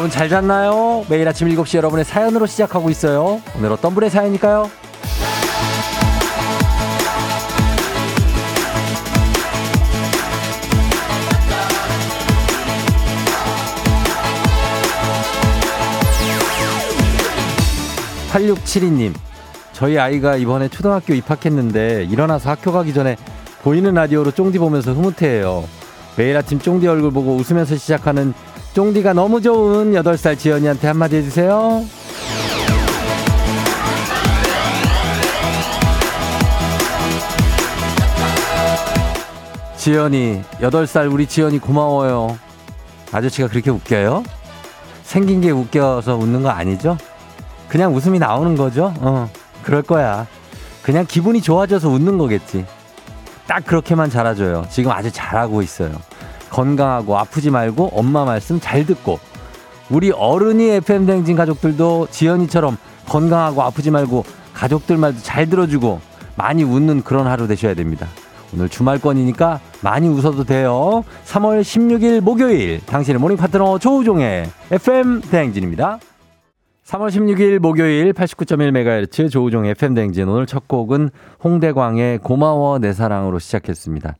여러분 잘 잤나요? 매일 아침 7시 여러분의 사연으로 시작하고 있어요. 오늘 어떤 분의 사연일까요? 8672님, 저희 아이가 이번에 초등학교 입학했는데 일어나서 학교 가기 전에 보이는 라디오로 쫑디 보면서 흐뭇해해요. 매일 아침 쫑디 얼굴 보고 웃으면서 시작하는 쫑디가 너무 좋은 8살 지연이한테 한마디 해주세요. 지연이, 8살 우리 지연이 고마워요. 아저씨가 그렇게 웃겨요? 생긴 게 웃겨서 웃는 거 아니죠? 그냥 웃음이 나오는 거죠? 어, 그럴 거야. 그냥 기분이 좋아져서 웃는 거겠지. 딱 그렇게만 잘해줘요. 지금 아주 잘하고 있어요. 건강하고 아프지 말고 엄마 말씀 잘 듣고 우리 어른이 FM 댕진 가족들도 지연이처럼 건강하고 아프지 말고 가족들 말도 잘 들어주고 많이 웃는 그런 하루 되셔야 됩니다. 오늘 주말권이니까 많이 웃어도 돼요. 3월 16일 목요일 당신의 모닝 파트너 조우종의 FM 대행진입니다. 3월 16일 목요일 89.1MHz 조우종 FM 대행진 오늘 첫 곡은 홍대광의 고마워 내 사랑으로 시작했습니다.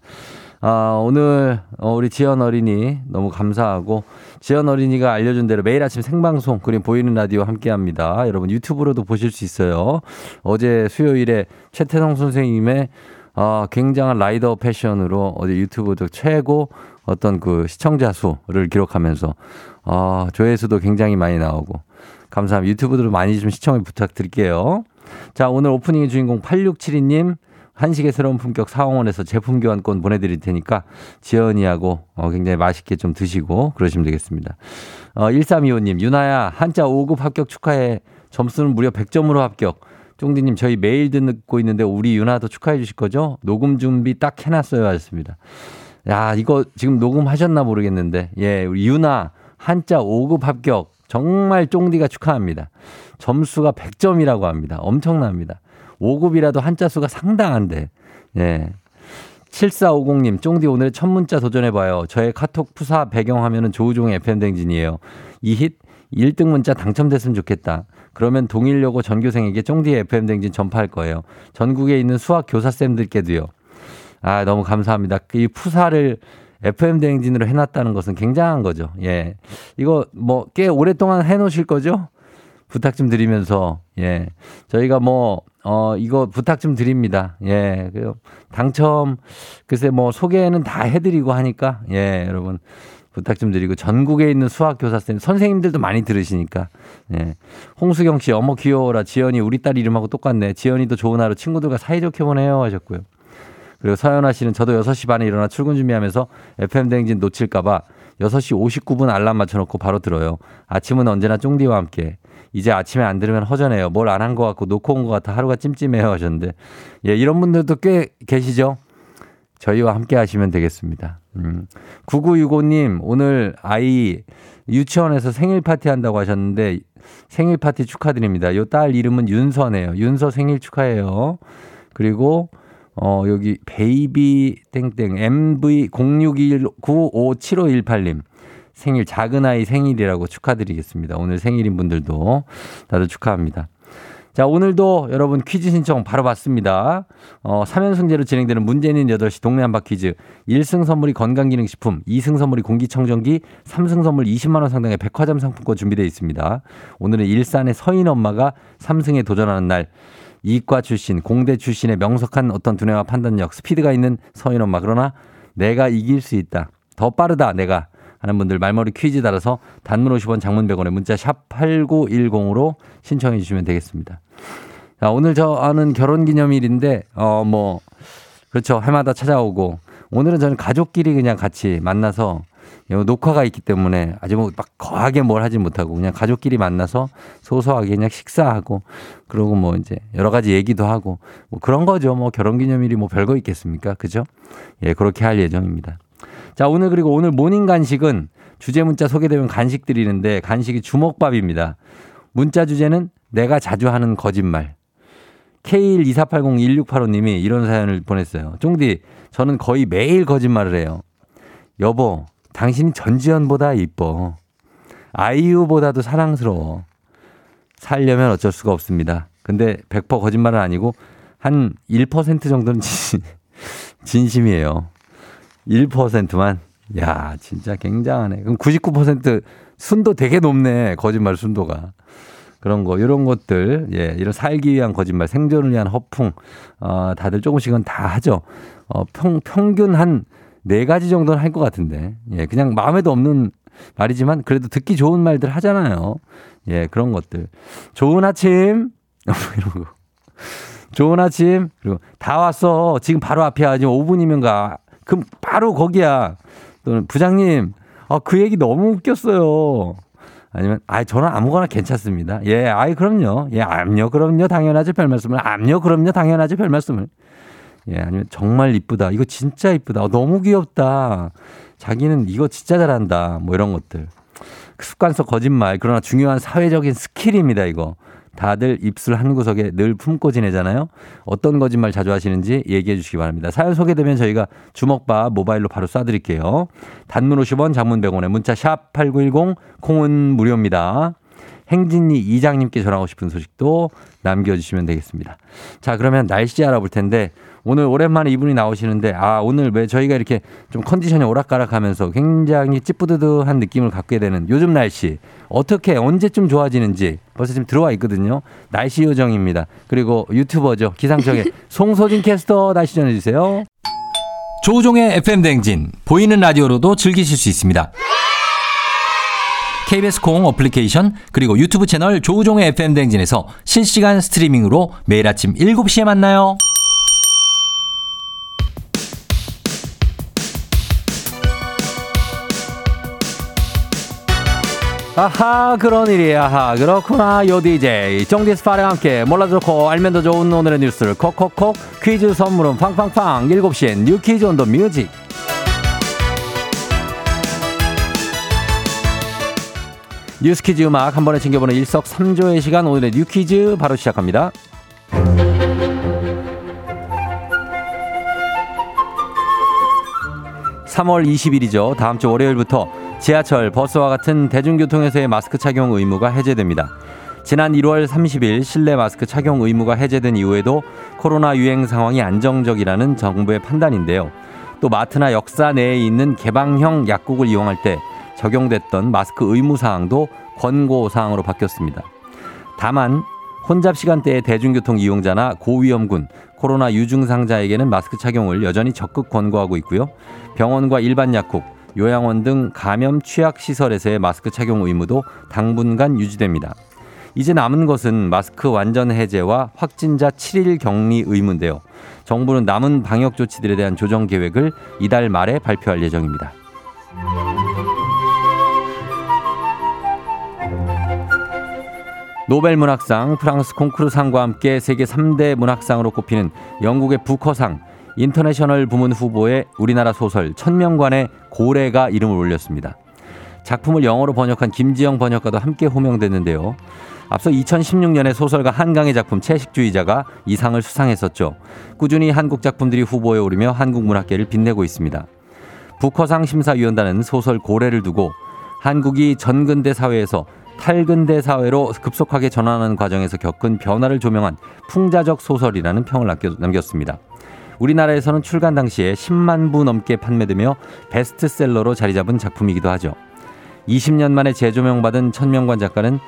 아, 오늘 어, 우리 지연 어린이 너무 감사하고 지연 어린이가 알려준 대로 매일 아침 생방송 그리고 보이는 라디오 함께 합니다. 여러분 유튜브로도 보실 수 있어요. 어제 수요일에 최태성 선생님의 어, 굉장한 라이더 패션으로 어제 유튜브도 최고 어떤 그 시청자 수를 기록하면서 어, 조회수도 굉장히 많이 나오고 감사합니다. 유튜브도 많이 좀 시청을 부탁드릴게요. 자, 오늘 오프닝의 주인공 8672님 한식의 새로운 품격 사원에서 제품 교환권 보내드릴 테니까 지연이하고 어, 굉장히 맛있게 좀 드시고 그러시면 되겠습니다. 어, 1325님, 유나야, 한자 5급 합격 축하해. 점수는 무려 100점으로 합격. 쫑디님, 저희 매일 듣고 있는데 우리 유나도 축하해 주실 거죠? 녹음 준비 딱 해놨어요. 하셨습니다. 야, 이거 지금 녹음하셨나 모르겠는데. 예, 우리 유나, 한자 5급 합격. 정말 쫑디가 축하합니다. 점수가 100점이라고 합니다. 엄청납니다. 5급이라도 한자 수가 상당한데. 예. 7450님, 쫑디 오늘 첫 문자 도전해봐요. 저의 카톡 푸사 배경화면은 조우종의 FM댕진이에요. 이힛 1등 문자 당첨됐으면 좋겠다. 그러면 동일여고 전교생에게 쫑디의 FM댕진 전파할 거예요. 전국에 있는 수학 교사쌤들께도요. 아, 너무 감사합니다. 이 푸사를 FM대행진으로 해놨다는 것은 굉장한 거죠. 예. 이거 뭐 꽤 오랫동안 해놓으실 거죠? 부탁 좀 드리면서, 예. 저희가 뭐, 어, 이거 부탁 좀 드립니다. 예. 그 당첨, 글쎄 뭐 소개는 다 해드리고 하니까, 예, 여러분. 부탁 좀 드리고 전국에 있는 수학교사쌤 선생님들도 많이 들으시니까 예. 홍수경 씨 어머 귀여워라 지연이 우리 딸 이름하고 똑같네 지연이도 좋은 하루 친구들과 사이좋게 보내요 하셨고요 그리고 서연아 씨는 저도 6시 반에 일어나 출근 준비하면서 FM 댕진 놓칠까봐 6시 59분 알람 맞춰놓고 바로 들어요. 아침은 언제나 쫑디와 함께. 이제 아침에 안 들으면 허전해요. 뭘 안 한 것 같고 놓고 온 것 같아 하루가 찜찜해요 하셨는데. 예, 이런 분들도 꽤 계시죠? 저희와 함께 하시면 되겠습니다. 음. 9965님, 오늘 아이 유치원에서 생일 파티 한다고 하셨는데 생일 파티 축하드립니다. 요 딸 이름은 윤서네요. 윤서 생일 축하해요. 그리고 어, 여기 베이비 땡땡 MV 0619571518님 생일 작은 아이 생일이라고 축하드리겠습니다. 오늘 생일인 분들도 다들 축하합니다. 자, 오늘도 여러분 퀴즈 신청 바로 받습니다. 어, 3연승제로 진행되는 문재인 8시 동네 한바 퀴즈. 1승 선물이 건강기능식품, 2승 선물이 공기청정기, 3승 선물 20만원 상당의 백화점 상품권 준비되어 있습니다. 오늘은 일산의 서인 엄마가 3승에 도전하는 날. 이과 출신, 공대 출신의 명석한 어떤 두뇌와 판단력, 스피드가 있는 서인 엄마. 그러나 내가 이길 수 있다. 더 빠르다, 내가. 하는 분들 말머리 퀴즈 달아서 단문 50원 장문 100원에 문자 샵 8910으로 신청해 주시면 되겠습니다. 자, 오늘 저 아는 결혼 기념일인데, 어, 뭐, 그렇죠. 해마다 찾아오고, 오늘은 저는 가족끼리 그냥 같이 만나서 녹화가 있기 때문에 아주 뭐 막 거하게 뭘 하지 못하고 그냥 가족끼리 만나서 소소하게 그냥 식사하고 그러고 뭐 이제 여러 가지 얘기도 하고 뭐 그런 거죠. 뭐 결혼 기념일이 뭐 별거 있겠습니까? 그죠? 예, 그렇게 할 예정입니다. 자, 오늘 그리고 오늘 모닝 간식은 주제 문자 소개되면 간식 드리는데 간식이 주먹밥입니다. 문자 주제는 내가 자주 하는 거짓말. K124801685님이 이런 사연을 보냈어요. 쫑디, 저는 거의 매일 거짓말을 해요. 여보, 당신이 전지현보다 이뻐. 아이유보다도 사랑스러워. 살려면 어쩔 수가 없습니다. 근데 100% 거짓말은 아니고 한 1% 정도는 진, 진심이에요. 1%만. 야, 진짜 굉장하네. 그럼 99% 순도 되게 높네. 거짓말 순도가. 그런 거, 이런 것들, 예, 이런 살기 위한 거짓말, 생존을 위한 허풍, 어, 다들 조금씩은 다 하죠. 어, 평, 평균 한 네 가지 정도는 할 것 같은데, 예, 그냥 마음에도 없는 말이지만 그래도 듣기 좋은 말들 하잖아요. 예, 그런 것들. 좋은 아침, 이런 거. 좋은 아침, 그리고 다 왔어. 지금 바로 앞이야. 지금 5분이면 가. 그럼 바로 거기야. 또는 부장님, 아, 그 얘기 너무 웃겼어요. 아니면 아 저는 아무거나 괜찮습니다. 예, 아이 그럼요. 예, 암요 그럼요. 당연하죠. 별 말씀을. 암요 그럼요. 당연하죠. 별 말씀을. 예, 아니면 정말 이쁘다. 이거 진짜 이쁘다. 어, 너무 귀엽다. 자기는 이거 진짜 잘한다. 뭐 이런 것들. 습관 속 거짓말. 그러나 중요한 사회적인 스킬입니다. 이거. 다들 입술 한 구석에 늘 품고 지내잖아요. 어떤 거짓말 자주 하시는지 얘기해 주시기 바랍니다. 사연 소개되면 저희가 주먹밥 모바일로 바로 쏴드릴게요. 단문 50원, 장문 100원에 문자 샵 8910, 콩은 무료입니다. 행진이 이장님께 전하고 싶은 소식도 남겨주시면 되겠습니다. 자, 그러면 날씨 알아볼 텐데 오늘 오랜만에 이분이 나오시는데 아 오늘 왜 저희가 이렇게 좀 컨디션이 오락가락하면서 굉장히 찌뿌드드한 느낌을 갖게 되는 요즘 날씨 어떻게 언제쯤 좋아지는지 벌써 지금 들어와 있거든요. 날씨 요정입니다. 그리고 유튜버죠 기상청의 송소진 캐스터 날씨 전해주세요. 조우종의 FM 댕진 보이는 라디오로도 즐기실 수 있습니다. KBS 콩 어플리케이션 그리고 유튜브 채널 조우종의 FM 댕진에서 실시간 스트리밍으로 매일 아침 7시에 만나요. 아하 그런 일이 아하 그렇구나 요 DJ 정디스파랑 함께 몰라도 좋고 알면 더 좋은 오늘의 뉴스를 콕콕콕 퀴즈 선물은 팡팡팡 7시엔 New Quiz on the Music 뉴스 퀴즈 음악 한 번에 챙겨보는 일석삼조의 시간 오늘의 뉴 퀴즈 바로 시작합니다. 3월 20일이죠. 다음 주 월요일부터 지하철, 버스와 같은 대중교통에서의 마스크 착용 의무가 해제됩니다. 지난 1월 30일 실내 마스크 착용 의무가 해제된 이후에도 코로나 유행 상황이 안정적이라는 정부의 판단인데요. 또 마트나 역사 내에 있는 개방형 약국을 이용할 때 적용됐던 마스크 의무 사항도 권고 사항으로 바뀌었습니다. 다만 혼잡 시간대의 대중교통 이용자나 고위험군, 코로나 유증상자에게는 마스크 착용을 여전히 적극 권고하고 있고요. 병원과 일반 약국, 요양원 등 감염 취약 시설에서의 마스크 착용 의무도 당분간 유지됩니다. 이제 남은 것은 마스크 완전 해제와 확진자 7일 격리 의무인데요. 정부는 남은 방역 조치들에 대한 조정 계획을 이달 말에 발표할 예정입니다. 노벨 문학상, 프랑스 콩쿠르상과 함께 세계 3대 문학상으로 꼽히는 영국의 부커상, 인터내셔널 부문 후보에 우리나라 소설 천명관의 고래가 이름을 올렸습니다. 작품을 영어로 번역한 김지영 번역가도 함께 호명됐는데요. 앞서 2016년에 소설가 한강의 작품 채식주의자가 이 상을 수상했었죠. 꾸준히 한국 작품들이 후보에 오르며 한국 문학계를 빛내고 있습니다. 북커상 심사위원단은 소설 고래를 두고 한국이 전근대 사회에서 탈근대 사회로 급속하게 전환하는 과정에서 겪은 변화를 조명한 풍자적 소설이라는 평을 남겼습니다. 우리나라에서는 출간 당시에 10만 부 넘게 판매되며 베스트셀러로 자리 잡은 작품이기도 하죠. 20년 만에 재조명받은 천명관 작가는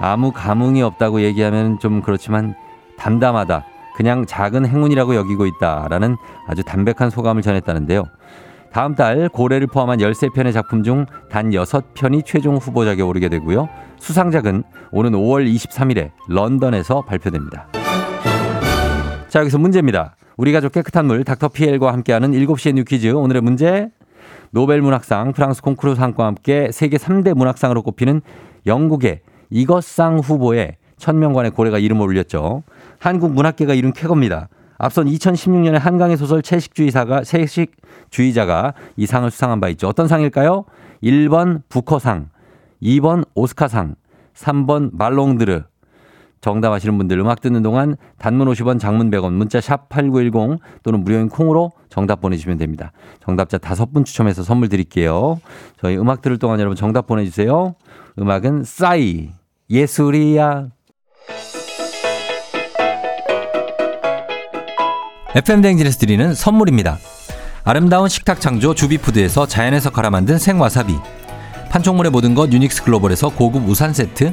아무 감흥이 없다고 얘기하면 좀 그렇지만 담담하다. 그냥 작은 행운이라고 여기고 있다라는 아주 담백한 소감을 전했다는데요. 다음 달 고래를 포함한 13편의 작품 중 단 6편이 최종 후보작에 오르게 되고요. 수상작은 오는 5월 23일에 런던에서 발표됩니다. 자, 여기서 문제입니다. 우리 가족 깨끗한 물 닥터 피엘과 함께하는 7시의 뉴 퀴즈 오늘의 문제 노벨 문학상 프랑스 콩쿠르 상과 함께 세계 3대 문학상으로 꼽히는 영국의 이것상 후보에 천명관의 고래가 이름을 올렸죠. 한국 문학계가 이룬 쾌거입니다. 앞선 2016년에 한강의 소설 채식주의사가 채식주의자가 이 상을 수상한 바 있죠. 어떤 상일까요? 1번 부커상, 2번 오스카상, 3번 말롱드르, 정답 아시는 분들 음악 듣는 동안 단문 50원, 장문 100원, 문자 샵 8910 또는 무료인 콩으로 정답 보내주시면 됩니다. 정답자 다섯 분 추첨해서 선물 드릴게요. 저희 음악 들을 동안 여러분 정답 보내주세요. 음악은 싸이, 예술이야. FM대행진에서 드리는 선물입니다. 아름다운 식탁 창조 주비푸드에서 자연에서 갈아 만든 생와사비. 판촉물의 모든 것 유닉스 글로벌에서 고급 우산 세트.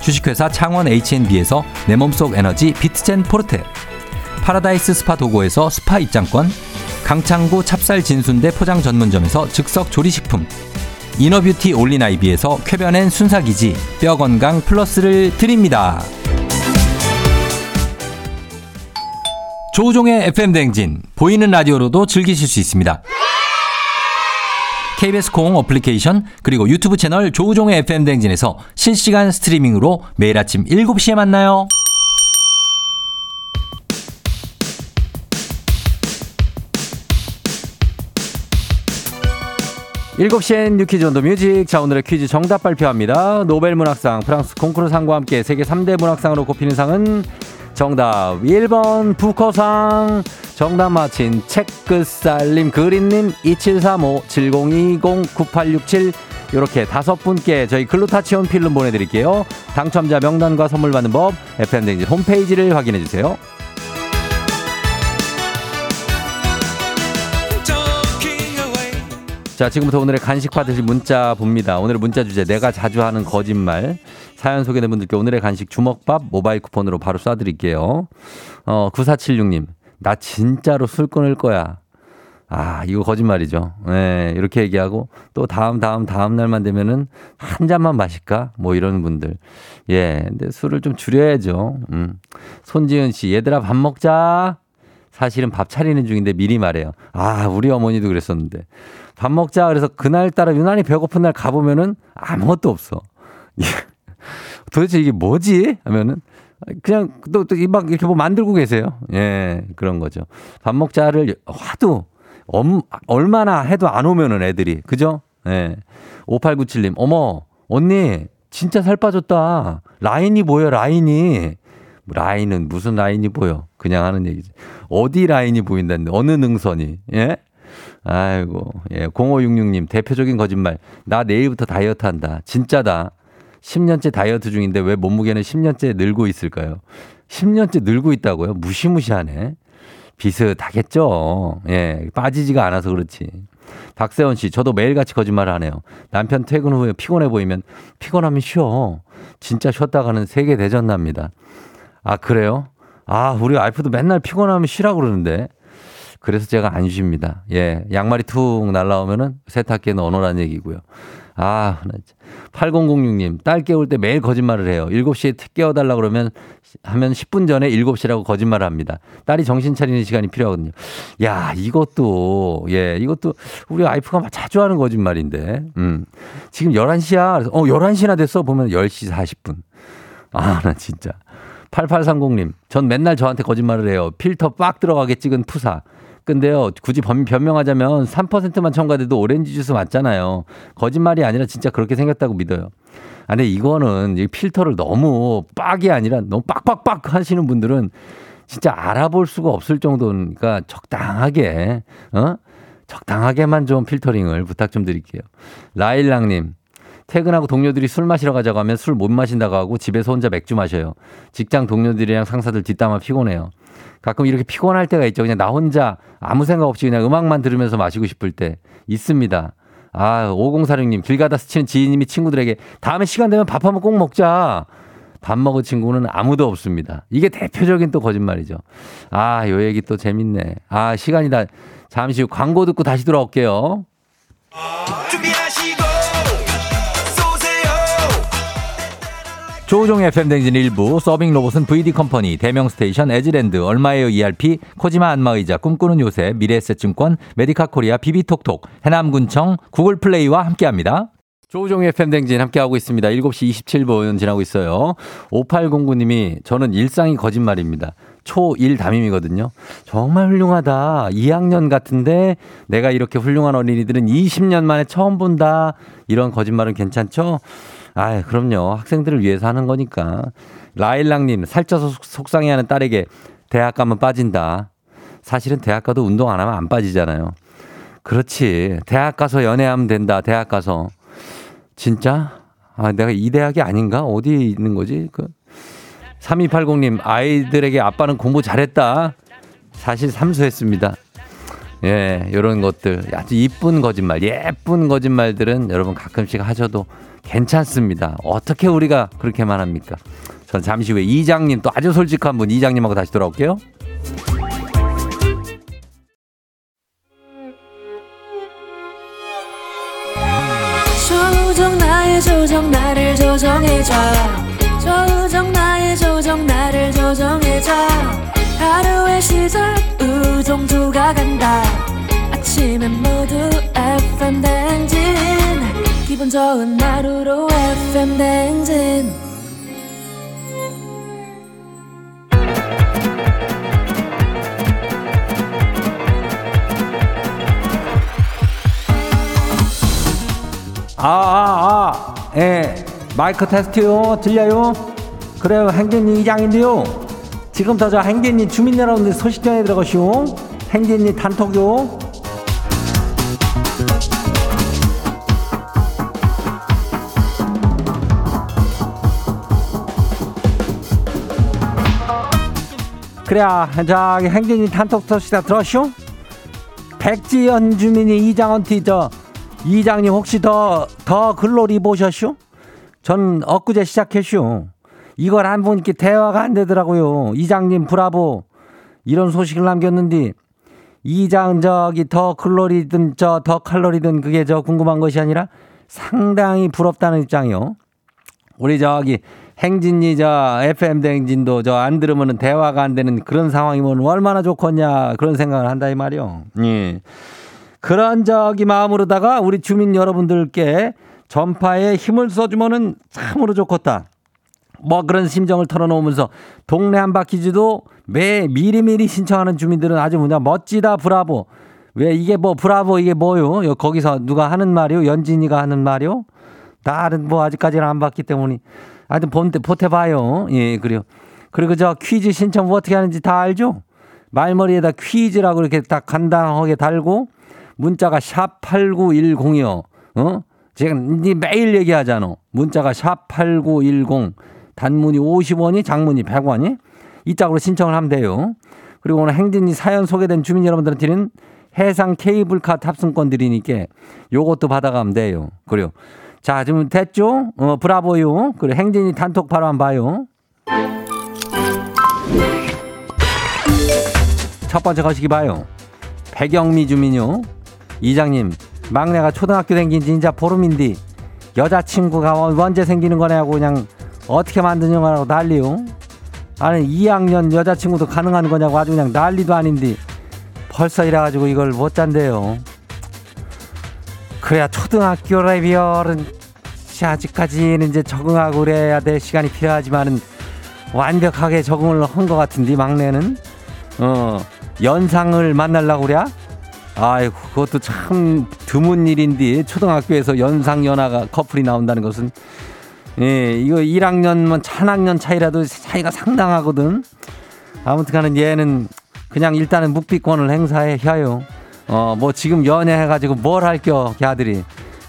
주식회사 창원 H&B에서 내 몸속 에너지 비트젠 포르테. 파라다이스 스파 도고에서 스파 입장권. 강창구 찹쌀 진순대 포장 전문점에서 즉석 조리식품. 이너뷰티 올린아이비에서 쾌변엔 순사기지 뼈 건강 플러스를 드립니다. 조우종의 FM 댕진 보이는 라디오로도 즐기실 수 있습니다. KBS 콩 어플리케이션 그리고 유튜브 채널 조우종의 FM 댕진에서 실시간 스트리밍으로 매일 아침 7시에 만나요. 7시엔 New Quiz on the Music. 자, 오늘의 퀴즈 정답 발표합니다. 노벨 문학상, 프랑스 콩쿠르 상과 함께 세계 3대 문학상으로 꼽히는 상은 정답 1번 부커상. 정답 맞힌 책끝살님, 그린님, 2735, 7020, 9867 이렇게 다섯 분께 저희 글루타치온 필름 보내드릴게요. 당첨자 명단과 선물 받는 법 FM댕진 홈페이지를 확인해 주세요. 자, 지금부터 오늘의 간식 받으실 문자 봅니다. 오늘의 문자 주제, 내가 자주 하는 거짓말. 사연 소개된 분들께 오늘의 간식 주먹밥 모바일 쿠폰으로 바로 쏴드릴게요. 어, 9476님. 나 진짜로 술 끊을 거야. 아, 이거 거짓말이죠. 예, 네, 이렇게 얘기하고 또 다음, 다음, 다음 날만 되면은 한 잔만 마실까? 뭐 이런 분들. 예, 근데 술을 좀 줄여야죠. 음. 손지은 씨, 얘들아 밥 먹자. 사실은 밥 차리는 중인데 미리 말해요. 아, 우리 어머니도 그랬었는데. 밥 먹자. 그래서 그날따라 유난히 배고픈 날 가보면은 아무것도 없어. 도대체 이게 뭐지? 하면은 그냥 또, 또 막 이렇게 뭐 만들고 계세요. 예, 그런 거죠. 밥 먹자를 하도 엄, 얼마나 해도 안 오면은 애들이. 그죠? 예. 5897님, 어머, 언니, 진짜 살 빠졌다. 라인이 보여, 라인이. 라인은 무슨 라인이 보여? 그냥 하는 얘기지. 어디 라인이 보인다는데, 어느 능선이. 예? 아이고, 예, 0566님, 대표적인 거짓말. 나 내일부터 다이어트 한다. 진짜다. 10년째 다이어트 중인데 왜 몸무게는 10년째 늘고 있을까요? 10년째 늘고 있다고요? 무시무시하네. 비슷하겠죠. 예, 빠지지가 않아서 그렇지. 박세원 씨, 저도 매일같이 거짓말을 하네요. 남편 퇴근 후에 피곤해 보이면 피곤하면 쉬어. 진짜 쉬었다가는 세계 대전 납니다. 아, 그래요? 아, 우리 와이프도 맨날 피곤하면 쉬라고 그러는데. 그래서 제가 안 쉽니다. 예. 양말이 툭 날라오면은 세탁기에 넣어놓으라는 얘기고요. 아, 8006님, 딸 깨울 때 매일 거짓말을 해요. 7시에 깨워달라 그러면, 하면 10분 전에 7시라고 거짓말을 합니다. 딸이 정신 차리는 시간이 필요하거든요. 야, 이것도, 예, 이것도 우리 와이프가 자주 하는 거짓말인데, 음. 지금 11시야. 그래서, 어, 11시나 됐어. 보면 10시 40분. 아, 나 진짜. 8830님, 전 맨날 저한테 거짓말을 해요. 필터 빡 들어가게 찍은 푸사. 근데요, 굳이 변명하자면 3%만 첨가돼도 오렌지 주스 맞잖아요. 거짓말이 아니라 진짜 그렇게 생겼다고 믿어요. 아, 근데 이거는 필터를 너무 빡이 아니라 너무 빡빡빡 하시는 분들은 진짜 알아볼 수가 없을 정도니까 적당하게, 어? 적당하게만 좀 필터링을 부탁 좀 드릴게요. 라일랑님, 퇴근하고 동료들이 술 마시러 가자고 하면 술 못 마신다고 하고 집에서 혼자 맥주 마셔요. 직장 동료들이랑 상사들 뒷담화 피곤해요. 가끔 이렇게 피곤할 때가 있죠. 그냥 나 혼자 아무 생각 없이 그냥 음악만 들으면서 마시고 싶을 때 있습니다. 아, 5046님, 길 가다 스치는 지인님이 친구들에게 다음에 시간 되면 밥 한번 꼭 먹자. 밥 먹을 친구는 아무도 없습니다. 이게 대표적인 또 거짓말이죠. 아, 요 얘기 또 재밌네. 아, 시간이 다 잠시 후 광고 듣고 다시 돌아올게요. 조우종 FM 댕진 일부 서빙 로봇은 VD 컴퍼니, 대명 스테이션, 에즈랜드, 얼마에요 ERP, 코지마 안마의자, 꿈꾸는 요새, 미래에셋증권, 메디카 코리아, 비비톡톡, 해남군청, 구글 플레이와 함께합니다. 조우종의 FM댕진 함께하고 있습니다. 7시 27분 지나고 있어요. 5809님이 저는 일상이 거짓말입니다. 초1 담임이거든요. 정말 훌륭하다. 2학년 같은데 내가 이렇게 훌륭한 어린이들은 20년 만에 처음 본다. 이런 거짓말은 괜찮죠? 아, 그럼요. 학생들을 위해서 하는 거니까. 라일락님, 살쪄서 속상해하는 딸에게 대학 가면 빠진다. 사실은 대학 가도 운동 안 하면 안 빠지잖아요. 그렇지. 대학 가서 연애하면 된다. 대학 가서. 진짜? 아, 내가 이 대학이 아닌가? 어디에 있는 거지? 그 3280님, 아이들에게 아빠는 공부 잘했다. 사실 삼수했습니다. 예, 요런 것들. 아주 이쁜 거짓말, 예쁜 거짓말들은 여러분 가끔씩 하셔도 괜찮습니다. 어떻게 우리가 그렇게만 합니까? 전 잠시 후에 이장님 또 아주 솔직한 분 이장님하고 다시 돌아올게요. 조정 나의 조정 나를 조정해줘 조정 나의 조정 나를 조정해줘 하루의 시절 우 정조가 간다 아침엔 모두 FM 댕진 기분 좋은 하루로 FM 댕진 아, 아, 아, 예, 마이크 테스트요. 들려요? 그래요, 행진이 이장인데요. 지금부터 저 행진이 주민 여러분들 소식 전해 들어가시오. 행진이 단톡요. 그래야 저기 행진이 단톡 소식다 들었쇼? 백지연 주민이 이장한테 저 이장님 혹시 더 더 글로리 보셨쇼? 전 엊그제 시작했쇼. 이걸 한 분께 대화가 안 되더라고요. 이장님 브라보 이런 소식을 남겼는데 이장 저기 더 글로리든 저 더 칼로리든 그게 저 궁금한 것이 아니라 상당히 부럽다는 입장이요. 우리 저기 행진이 저 FM 대행진도 저 안 들으면은 대화가 안 되는 그런 상황이면 얼마나 좋겠냐 그런 생각을 한다 이 말이요. 예. 그런 저기 마음으로다가 우리 주민 여러분들께 전파에 힘을 써주면은 참으로 좋겠다. 뭐 그런 심정을 털어놓으면서 동네 한바퀴지도 매 미리미리 신청하는 주민들은 아주 뭐냐 멋지다 브라보. 왜 이게 뭐 브라보 이게 뭐요? 거기서 누가 하는 말이요? 연진이가 하는 말이요? 다른 뭐 아직까지는 안 봤기 때문에 하여튼 본때 보태봐요. 예, 그래요. 그리고 저 퀴즈 신청 뭐 어떻게 하는지 다 알죠? 말머리에다 퀴즈라고 이렇게 딱 간단하게 달고 문자가 샵 8910이요. 어? 제가 매일 얘기하잖아. 문자가 샵 8910. 단문이 50원이 장문이 100원이 이 짝으로 신청을 하면 돼요. 그리고 오늘 행진이 사연 소개된 주민 여러분들한테는 해상 케이블카 탑승권 드리니까 요것도 받아가면 돼요. 그래요. 자, 지금 됐죠? 어, 브라보요. 그래, 행진이 단톡 바로 한번 봐요. 첫 번째 거시기 봐요. 백영미 주민요. 이장님, 막내가 초등학교 생긴 지 이제 보름인데 여자친구가 언제 생기는 거냐고 그냥 어떻게 만드냐고 난리요. 아니 2학년 여자친구도 가능한 거냐고 아주 그냥 난리도 아닌데 벌써 이래가지고 이걸 못 잔대요. 그래야 초등학교 레벨은 아직까지는 이제 적응하고 그래야 될 시간이 필요하지만은 완벽하게 적응을 한 것 같은데 막내는 어 연상을 만날라고 그래? 아이고, 그것도 참 드문 일인데, 초등학교에서 연상 연하가 커플이 나온다는 것은, 예, 이거 1학년만, 1학년 차이라도 차이가 상당하거든. 아무튼 간에 얘는 그냥 일단은 묵비권을 행사해, 혀요. 어, 뭐 지금 연애해가지고 뭘 할겨, 걔들이.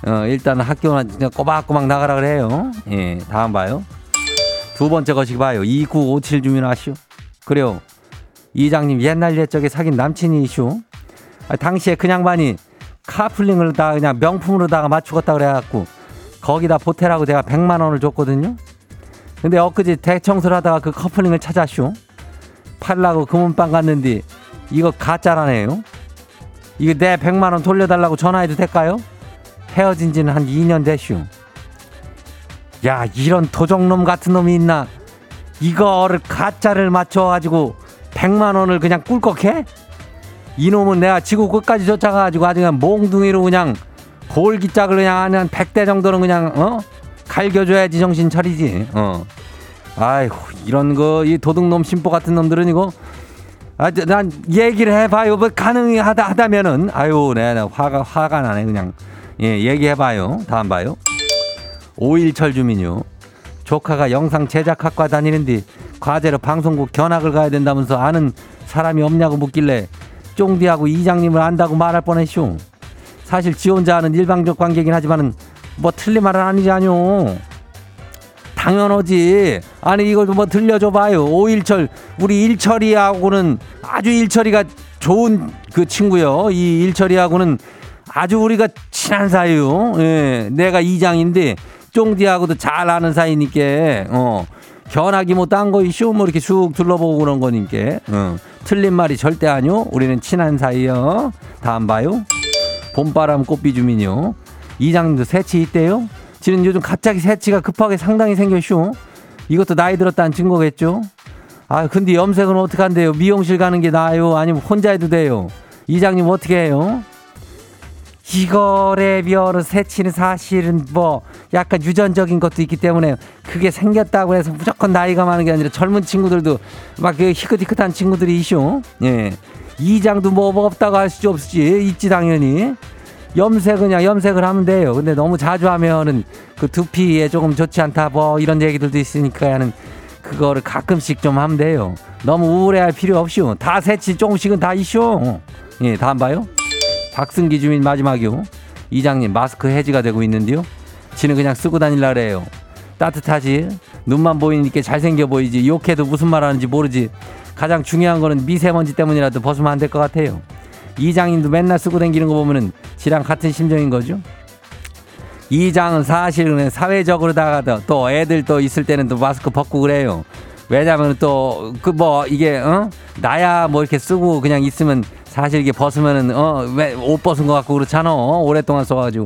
어, 일단은 학교나 그냥 꼬박꼬박 나가라 그래요. 예, 다음 봐요. 두 번째 것이 봐요. 2957 주민 아시오. 그래요. 이장님 옛날 옛적에 사귄 남친이 이슈. 아, 당시에 그냥 많이 카플링을 다 그냥 명품으로다가 맞추겠다 그래갖고 거기다 보태라고 제가 100만 원을 줬거든요. 근데 엊그제 대청소를 하다가 그 커플링을 찾았슈. 팔라고 금은방 갔는데 이거 가짜라네요. 이거 내 100만 원 돌려달라고 전화해도 될까요? 헤어진 지는 한 2년 됐슈. 야, 이런 도적놈 같은 놈이 있나? 이거를 가짜를 맞춰가지고 100만 원을 그냥 꿀꺽해? 이놈은 내가 지구 끝까지 쫓아가가지고 아주 그냥 몽둥이로 그냥 골기짝을 그냥 한 100대 정도는 그냥, 어? 갈겨줘야지 정신 차리지, 어. 아이고, 이런 거, 이 도둑놈 심보 같은 놈들은 이거, 아, 난 얘기를 해봐요. 뭐 가능하다 하다면은, 아유, 내, 네, 화가, 화가 나네, 그냥. 예, 얘기해봐요. 다음 봐요. 오일철 주민요. 조카가 영상 제작학과 다니는데 과제로 방송국 견학을 가야 된다면서 아는 사람이 없냐고 묻길래 쫑디하고 이장님을 안다고 말할 뻔했쇼. 사실 지 혼자 아는 일방적 관계긴 하지만은 뭐 틀린 말은 아니잖요. 당연하지. 아니 이걸 뭐 들려줘봐요. 오일철 우리 일철이하고는 아주 일철이가 좋은 그 친구요. 이 일철이하고는 아주 우리가 친한 사이요. 예, 내가 이장인데 쫑디하고도 잘 아는 사이니까 어 견학이 뭐 딴거 이슈 뭐 이렇게 쑥 둘러보고 그런 거니까 어, 틀린 말이 절대 아니요. 우리는 친한 사이요. 다음 봐요. 봄바람 꽃비 주민요. 이장님도 새치 있대요. 지는 요즘 갑자기 새치가 급하게 상당히 생겼쇼. 이것도 나이 들었다는 증거겠죠. 아 근데 염색은 어떻게 한대요? 미용실 가는 게 나아요? 아니면 혼자 해도 돼요? 이장님 어떻게 해요? 벼를 새치는 사실은 뭐 약간 유전적인 것도 있기 때문에 그게 생겼다고 해서 무조건 나이가 많은 게 아니라 젊은 친구들도 막그 희끗희끗한 친구들이 이쇼. 예. 이장도 뭐, 뭐 없다고 할 수 없지. 있지 당연히. 염색 그냥 염색을 하면 돼요. 근데 너무 자주 하면은 그 두피에 조금 좋지 않다 뭐 이런 얘기들도 있으니까는 그거를 가끔씩 좀 하면 돼요. 너무 우울해할 필요 없이요. 다 새치 조금씩은 다 이쇼. 예, 다음 봐요. 박승기 주민 마지막이요. 이장님 마스크 해지가 되고 있는데요. 지는 그냥 쓰고 다닐라 그래요. 따뜻하지? 눈만 보이니까 잘생겨 보이지. 욕해도 무슨 말 하는지 모르지. 가장 중요한 거는 미세먼지 때문이라도 벗으면 안 될 것 같아요. 이장님도 맨날 쓰고 다니는 거 보면은 지랑 같은 심정인 거죠. 이장은 사실은 사회적으로다가 또 애들 또 있을 때는 또 마스크 벗고 그래요. 왜냐면 또 그 뭐 이게 어 나야 뭐 이렇게 쓰고 그냥 있으면 사실 이게 벗으면은 어왜 옷 벗은 것 같고 그렇잖아 어, 오랫동안 써가지고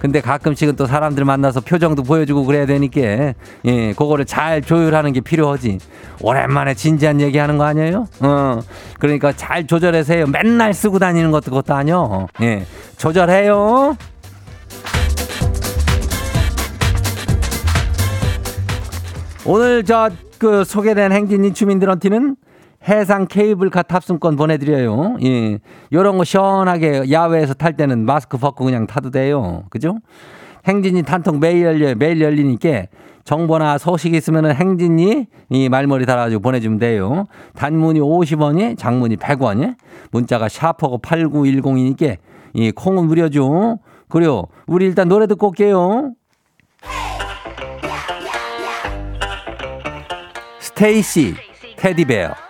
근데 가끔씩은 또 사람들 만나서 표정도 보여주고 그래야 되니까 예 그거를 잘 조율하는 게 필요하지. 오랜만에 진지한 얘기하는 거 아니에요? 어. 그러니까 잘 조절해서 해요. 맨날 쓰고 다니는 것도 그것도 아니요. 예. 조절해요. 오늘 저 그 소개된 행진이 주민들한테는 해상 케이블카 탑승권 보내드려요. 예. 요런 거 시원하게 야외에서 탈 때는 마스크 벗고 그냥 타도 돼요. 그죠? 행진이 단통 매일 열려요. 매일 열리니까 정보나 소식 있으면은 행진이 이 말머리 달아가지고 보내주면 돼요. 단문이 50원이, 장문이 100원이, 문자가 샵 8910이니까 이 콩은 무료죠. 그래요. 우리 일단 노래 듣고 올게요. 스테이시, 테디베어.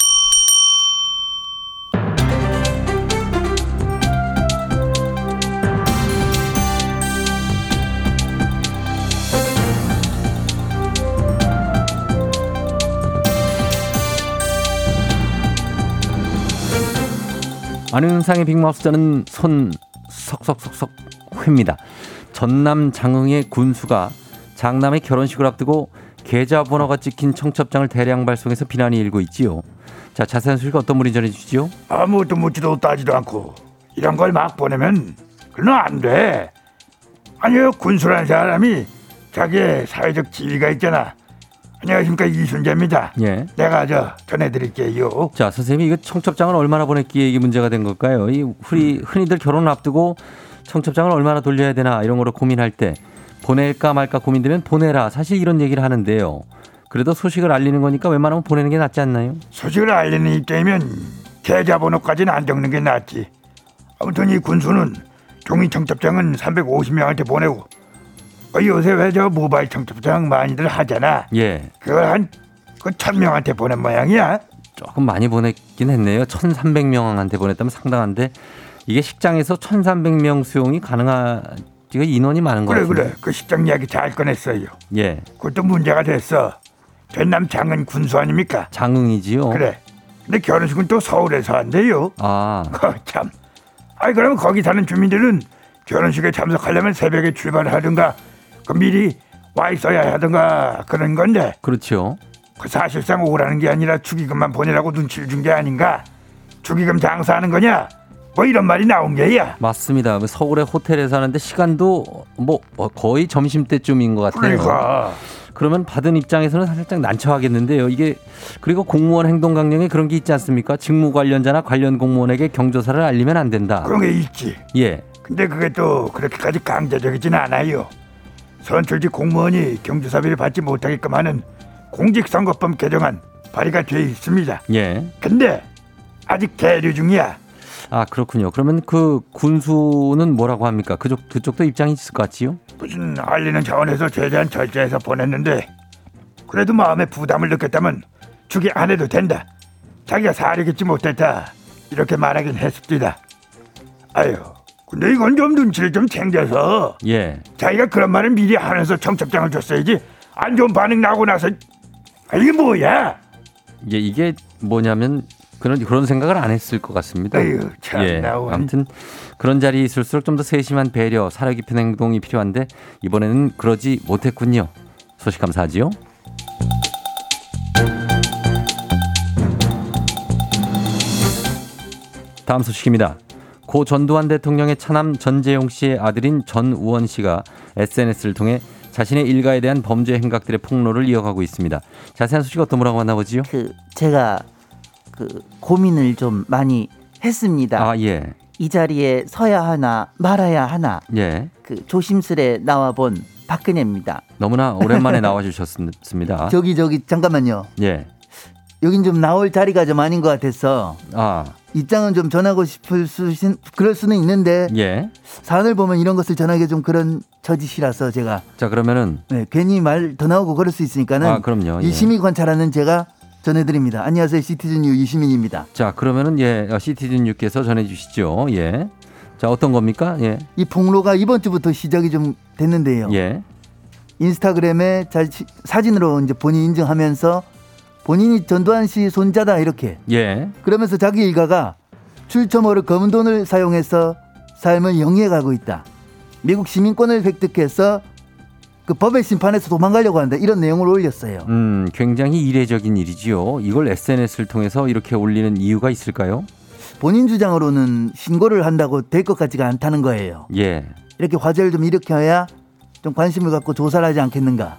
안윤상의 빅마우스 저는 손 석석석석 회입니다. 전남 장흥의 군수가 장남의 결혼식을 앞두고 계좌번호가 찍힌 청첩장을 대량 발송해서 비난이 일고 있지요. 자, 자세한 소식 어떤 분이 전해 주시죠? 아무것도 묻지도 따지도 않고 이런 걸 막 보내면 그건 안 돼. 아니요 군수라는 사람이 자기의 사회적 지위가 있잖아. 안녕하십니까 이순재입니다. 예. 내가 저 전해드릴게요. 자, 선생님이 이거 청첩장을 얼마나 보냈기에 이게 문제가 된 걸까요? 이 흔히, 흔히들 결혼을 앞두고 청첩장을 얼마나 돌려야 되나 이런 거를 고민할 때 보낼까 말까 고민되면 보내라. 사실 이런 얘기를 하는데요. 그래도 소식을 알리는 거니까 웬만하면 보내는 게 낫지 않나요? 소식을 알리는 입장이면 계좌번호까지는 안 적는 게 낫지. 아무튼 이 군수는 종이 청첩장은 350명한테 보내고 어, 요새 왜 저 모바일 청첩장 많이들 하잖아. 예. 그걸 한그 천명한테 보낸 모양이야. 조금 많이 보냈긴 했네요. 1,300명한테 보냈다면 상당한데 이게 식장에서 1,300명 수용이 가능한 지가 인원이 많은 거 그래. 그래 그 식장 이야기 잘 꺼냈어요. 예. 그것도 문제가 됐어. 전남 장은 군수 아닙니까? 장흥이지요. 그래. 근데 결혼식은 또 서울에서 한대요. 아, 어, 참. 아이 그러면 거기 사는 주민들은 결혼식에 참석하려면 새벽에 출발하든가 그 미리 와 있어야 하든가 그런 건데 그렇죠. 그 사실상 오라는 게 아니라 축의금만 보내라고 눈치를 준 게 아닌가? 축의금 장사하는 거냐? 뭐 이런 말이 나온 게야. 맞습니다. 뭐 서울의 호텔에 사는데 시간도 뭐 거의 점심 때쯤인 것 같아요. 그러니까 그러면 받은 입장에서는 살짝 난처하겠는데요. 이게 그리고 공무원 행동 강령에 그런 게 있지 않습니까? 직무 관련자나 관련 공무원에게 경조사를 알리면 안 된다. 그런 게 있지. 예. 근데 그게 또 그렇게까지 강제적이진 않아요. 선출직 공무원이 경조사비를 받지 못하게끔 하는 공직선거법 개정안 발의가 돼 있습니다. 예. 근데 아직 계류 중이야. 아 그렇군요. 그러면 그 군수는 뭐라고 합니까? 그쪽 그쪽도 입장이 있을 것 같지요? 무슨 알리는 차원에서 최대한 절제해서 보냈는데 그래도 마음에 부담을 느꼈다면 주기 안 해도 된다. 자기가 사려겠지 못했다. 이렇게 말하긴 했습니다. 아유, 근데 이건 좀 눈치를 좀 챙겨서 예. 자기가 그런 말을 미리 하면서 청첩장을 줬어야지. 안 좋은 반응 나고 나서 아, 이게 뭐야? 이게 이게 뭐냐면 그런 그런 생각을 안 했을 것 같습니다. 참 예. 아무튼 그런 자리에 있을수록 좀 더 세심한 배려, 사려 깊은 행동이 필요한데 이번에는 그러지 못했군요. 소식 감사하지요. 다음 소식입니다. 고 전두환 대통령의 차남 전재용 씨의 아들인 전우원 씨가 SNS를 통해 자신의 일가에 대한 범죄 행각들의 폭로를 이어가고 있습니다. 자세한 소식 어떤 분하고 만나보지요? 그 제가 그 고민을 좀 많이 했습니다. 아 예, 이 자리에 서야 하나 말아야 하나 예. 그 조심스레 나와본 박근혜입니다. 너무나 오랜만에 나와주셨습니다. 저기 저기 잠깐만요. 예. 여긴 좀 나올 자리가 좀 아닌 것 같아서 아, 입장은 좀 전하고 싶을 수 그럴 수는 있는데 예. 사안을 보면 이런 것을 전하기 좀 그런 처짓이라서 제가 자, 그러면은 네, 괜히 말 더 나오고 그럴 수 있으니까는 아, 그럼요. 예. 유심히 관찰하는 제가 전해드립니다. 안녕하세요, 시티즌 유 유시민입니다. 자, 그러면은 예, 시티즌 유께서 전해 주시죠. 예. 자, 어떤 겁니까? 예. 이 폭로가 이번 주부터 시작이 좀 됐는데요. 예. 인스타그램에 자, 사진으로 이제 본인 인증하면서 본인이 전두환 씨 손자다 이렇게 예. 그러면서 자기 일가가 출처모를 검은 돈을 사용해서 삶을 영위해가고 있다. 미국 시민권을 획득해서 그 법의 심판에서 도망가려고 한다. 이런 내용을 올렸어요. 음, 굉장히 이례적인 일이지요. 이걸 SNS를 통해서 이렇게 올리는 이유가 있을까요? 본인 주장으로는 신고를 한다고 될 것 같지가 않다는 거예요. 예. 이렇게 화제를 좀 일으켜야 좀 관심을 갖고 조사를 하지 않겠는가.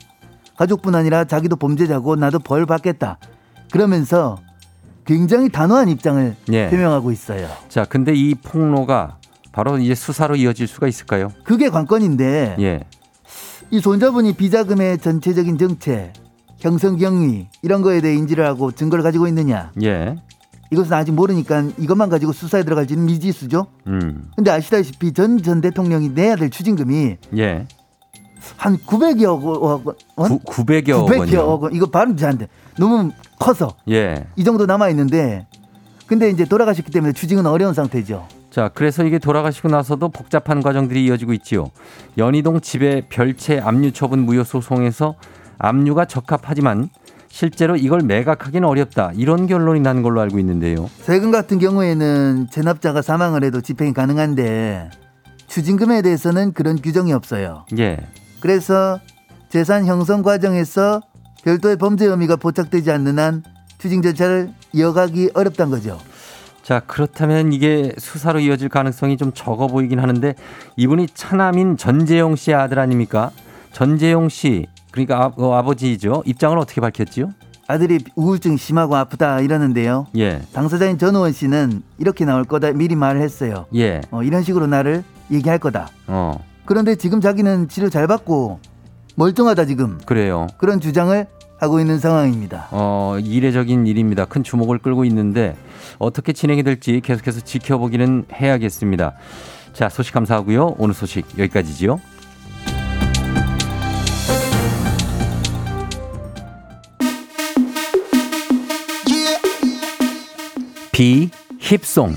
가족뿐 아니라 자기도 범죄자고 나도 벌 받겠다. 그러면서 굉장히 단호한 입장을 예. 표명하고 있어요. 자, 근데 이 폭로가 바로 이제 수사로 이어질 수가 있을까요? 그게 관건인데 예. 이 손자분이 비자금의 전체적인 정체, 형성 경위 이런 거에 대해 인지를 하고 증거를 가지고 있느냐 예. 이것은 아직 모르니까 이것만 가지고 수사에 들어갈지는 미지수죠. 음. 근데 아시다시피 전 전 대통령이 내야 될 추징금이 예. 한 900여 원, 원? 구, 900여 900여 원이요. 원. 이거 발음 잘안 돼. 너무 커서 예. 이 정도 남아 있는데 근데 이제 돌아가셨기 때문에 추징은 어려운 상태죠. 자, 그래서 이게 돌아가시고 나서도 복잡한 과정들이 이어지고 있지요. 연희동 집에 별채 압류 처분 무효 소송에서 압류가 적합하지만 실제로 이걸 매각하기는 어렵다. 이런 결론이 난 걸로 알고 있는데요. 세금 같은 경우에는 체납자가 사망을 해도 집행이 가능한데 추징금에 대해서는 그런 규정이 없어요. 예. 그래서 재산 형성 과정에서 별도의 범죄 혐의가 포착되지 않는 한 추징 절차를 이어가기 어렵다는 거죠. 자, 그렇다면 이게 수사로 이어질 가능성이 좀 적어 보이긴 하는데 이분이 차남인 전재용 씨의 아들 아닙니까? 전재용 씨, 그러니까 아, 어, 아버지죠. 입장을 어떻게 밝혔지요? 아들이 우울증 심하고 아프다 이러는데요. 예, 당사자인 전우원 씨는 이렇게 나올 거다 미리 말을 했어요. 예, 어, 이런 식으로 나를 얘기할 거다. 어, 그런데 지금 자기는 치료 잘 받고 멀쩡하다 지금 그래요. 그런 주장을 하고 있는 상황입니다. 어, 이례적인 일입니다. 큰 주목을 끌고 있는데 어떻게 진행이 될지 계속해서 지켜보기는 해야겠습니다. 자, 소식 감사하고요. 오늘 소식 여기까지지요. 비 힙송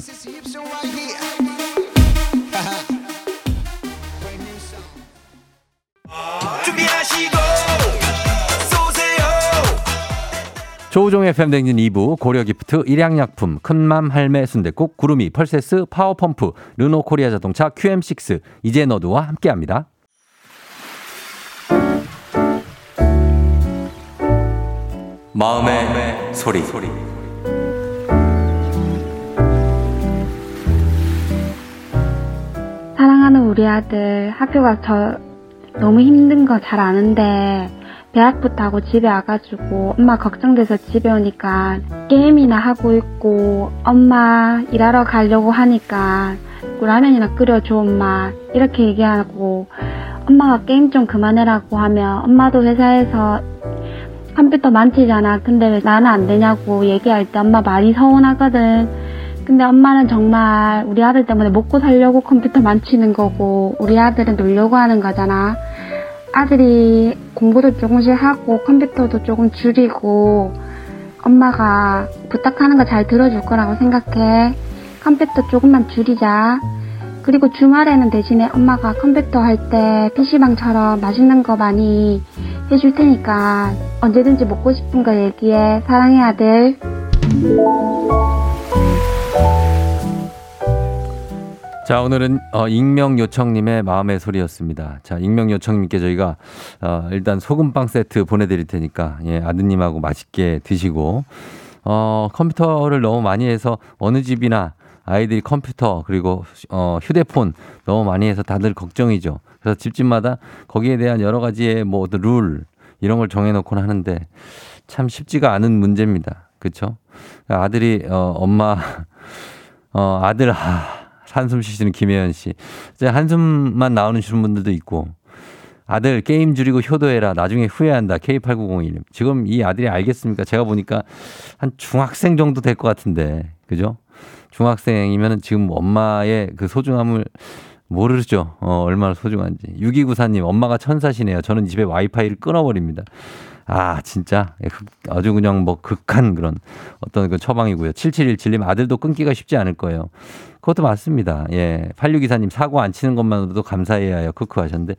조우종의 팬댕진 2부 고려기프트 일양약품 큰맘 할매 순대국 구름이 펄세스 파워펌프 르노코리아 자동차 QM6 이제 너도와 함께합니다. 마음의, 소리. 사랑하는 우리 아들 학교가 저 너무 힘든 거 잘 아는데 대학부터 하고 집에 와가지고 엄마 걱정돼서 집에 오니까 게임이나 하고 있고 엄마 일하러 가려고 하니까 라면이나 끓여줘 엄마. 이렇게 얘기하고 엄마가 게임 좀 그만해라고 하면 엄마도 회사에서 컴퓨터 만지잖아. 근데 왜 나는 안 되냐고 얘기할 때 엄마 많이 서운하거든. 근데 엄마는 정말 우리 아들 때문에 먹고 살려고 컴퓨터 만지는 거고 우리 아들은 놀려고 하는 거잖아. 아들이 공부도 조금씩 하고 컴퓨터도 조금 줄이고 엄마가 부탁하는 거 잘 들어줄 거라고 생각해. 컴퓨터 조금만 줄이자. 그리고 주말에는 대신에 엄마가 컴퓨터 할 때 PC방처럼 맛있는 거 많이 해줄 테니까 언제든지 먹고 싶은 거 얘기해. 사랑해 아들. 자, 오늘은 어, 익명 요청님의 마음의 소리였습니다. 자, 익명 요청님께 저희가 어, 일단 소금빵 세트 보내드릴 테니까 예, 아드님하고 맛있게 드시고 어, 컴퓨터를 너무 많이 해서 어느 집이나 아이들이 컴퓨터 그리고 어, 휴대폰 너무 많이 해서 다들 걱정이죠. 그래서 집집마다 거기에 대한 여러 가지의 뭐룰 이런 걸 정해놓곤 하는데 참 쉽지가 않은 문제입니다. 그렇죠? 아들이 어, 엄마 어, 아들 하, 한숨 쉬시는 김혜연 씨. 이제 한숨만 나오는 분들도 있고. 아들 게임 줄이고 효도해라. 나중에 후회한다. K8901님. 지금 이 아들이 알겠습니까? 제가 보니까 한 중학생 정도 될 것 같은데. 그죠? 중학생이면 지금 엄마의 그 소중함을 모르죠. 어, 얼마나 소중한지. 6294님, 엄마가 천사시네요. 저는 집에 와이파이를 끊어버립니다. 아, 진짜. 아주 그냥 뭐 극한 그런 어떤 그 처방이고요. 7717님, 아들도 끊기가 쉽지 않을 거예요. 그것도 맞습니다. 예. 8624님, 사고 안 치는 것만으로도 감사해야 해요. 크크 하셨는데.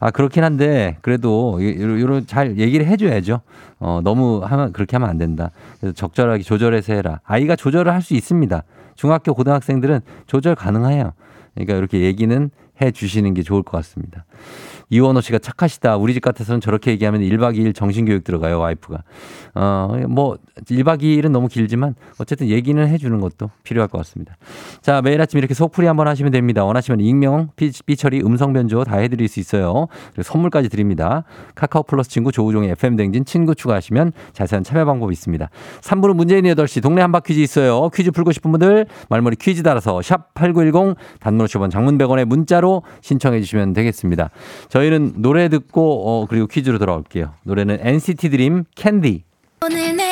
아, 그렇긴 한데, 그래도, 이런 잘 얘기를 해 줘야죠. 어, 너무 하면, 그렇게 하면 안 된다. 그래서 적절하게 조절해서 해라. 아이가 조절을 할 수 있습니다. 중학교, 고등학생들은 조절 가능해요. 그러니까 이렇게 얘기는 해 주시는 게 좋을 것 같습니다. 이원호 씨가 착하시다. 우리 집 같아서는 저렇게 얘기하면 1박 2일 정신교육 들어가요, 와이프가. 어, 뭐, 1박 2일은 너무 길지만 어쨌든 얘기는 해주는 것도 필요할 것 같습니다. 자, 매일 아침 이렇게 속풀이 한번 하시면 됩니다. 원하시면 익명, 삐처리, 음성 변조 다 해드릴 수 있어요. 그리고 선물까지 드립니다. 카카오 플러스 친구 조우종의 FM댕진 친구 추가하시면 자세한 참여 방법 있습니다. 3부는 문재인 8시 동네 한바 퀴즈 있어요. 퀴즈 풀고 싶은 분들 말머리 퀴즈 달아서 샵8910 단문 50원 장문 100원에 문자로 신청해 주시면 되겠습니다. 저희 는 노래 듣고 어, 그리고 퀴즈로 돌아올게요. 노래는 NCT 드림 캔디. 오늘 내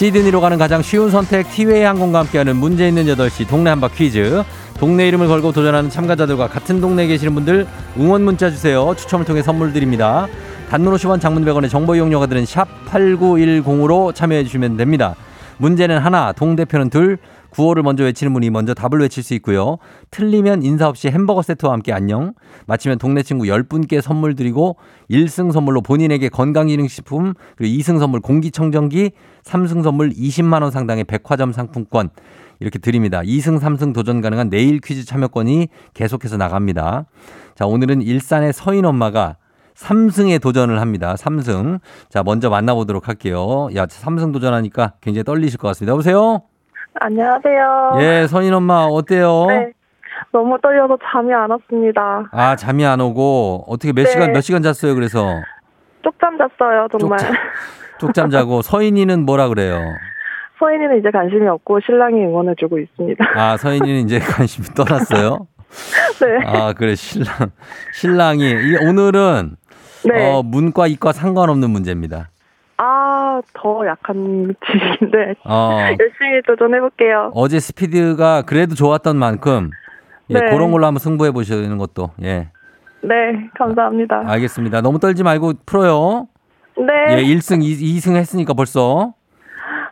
시드니로 가는 가장 쉬운 선택 티웨이 항공과 함께하는 문제 있는 8시 동네 한바 퀴즈. 동네 이름을 걸고 도전하는 참가자들과 같은 동네에 계시는 분들 응원 문자 주세요. 추첨을 통해 선물 드립니다. 단문 50원 장문 100원의 정보 이용료가 드는 샵 8910으로 참여해 주시면 됩니다. 문제는 하나, 동대표는 둘, 구호를 먼저 외치는 분이 먼저 답을 외칠 수 있고요. 틀리면 인사 없이 햄버거 세트와 함께 안녕. 마치면 동네 친구 10분께 선물 드리고 1승 선물로 본인에게 건강기능식품, 그리고 2승 선물 공기청정기, 3승 선물 20만 원 상당의 백화점 상품권 이렇게 드립니다. 2승, 3승 도전 가능한 내일 퀴즈 참여권이 계속해서 나갑니다. 자, 오늘은 일산의 서인 엄마가 3승에 도전을 합니다. 3승. 자, 먼저 만나보도록 할게요. 야, 3승 도전하니까 굉장히 떨리실 것 같습니다. 여보세요? 안녕하세요. 예, 서인 엄마 어때요? 네. 너무 떨려서 잠이 안 왔습니다. 아, 잠이 안 오고 어떻게 몇 네. 시간 몇 시간 잤어요? 그래서 쪽잠 잤어요, 정말. 쪽잠. 쪽잠 자고 서인이는 뭐라 그래요? 서인이는 이제 관심이 없고 신랑이 응원해주고 있습니다. 아, 서인이는 이제 관심이 떠났어요. 네. 아, 그래 신랑 신랑이 이- 오늘은 네. 어, 문과 이과 상관없는 문제입니다. 아, 더 약한 지식인데. 어, 열심히 도전해볼게요. 어제 스피드가 그래도 좋았던 만큼 예, 네. 그런 걸로 한번 승부해 보시는 것도 예. 네, 감사합니다. 알겠습니다. 너무 떨지 말고 풀어요. 예, 네. 1승, 2, 승 했으니까 벌써.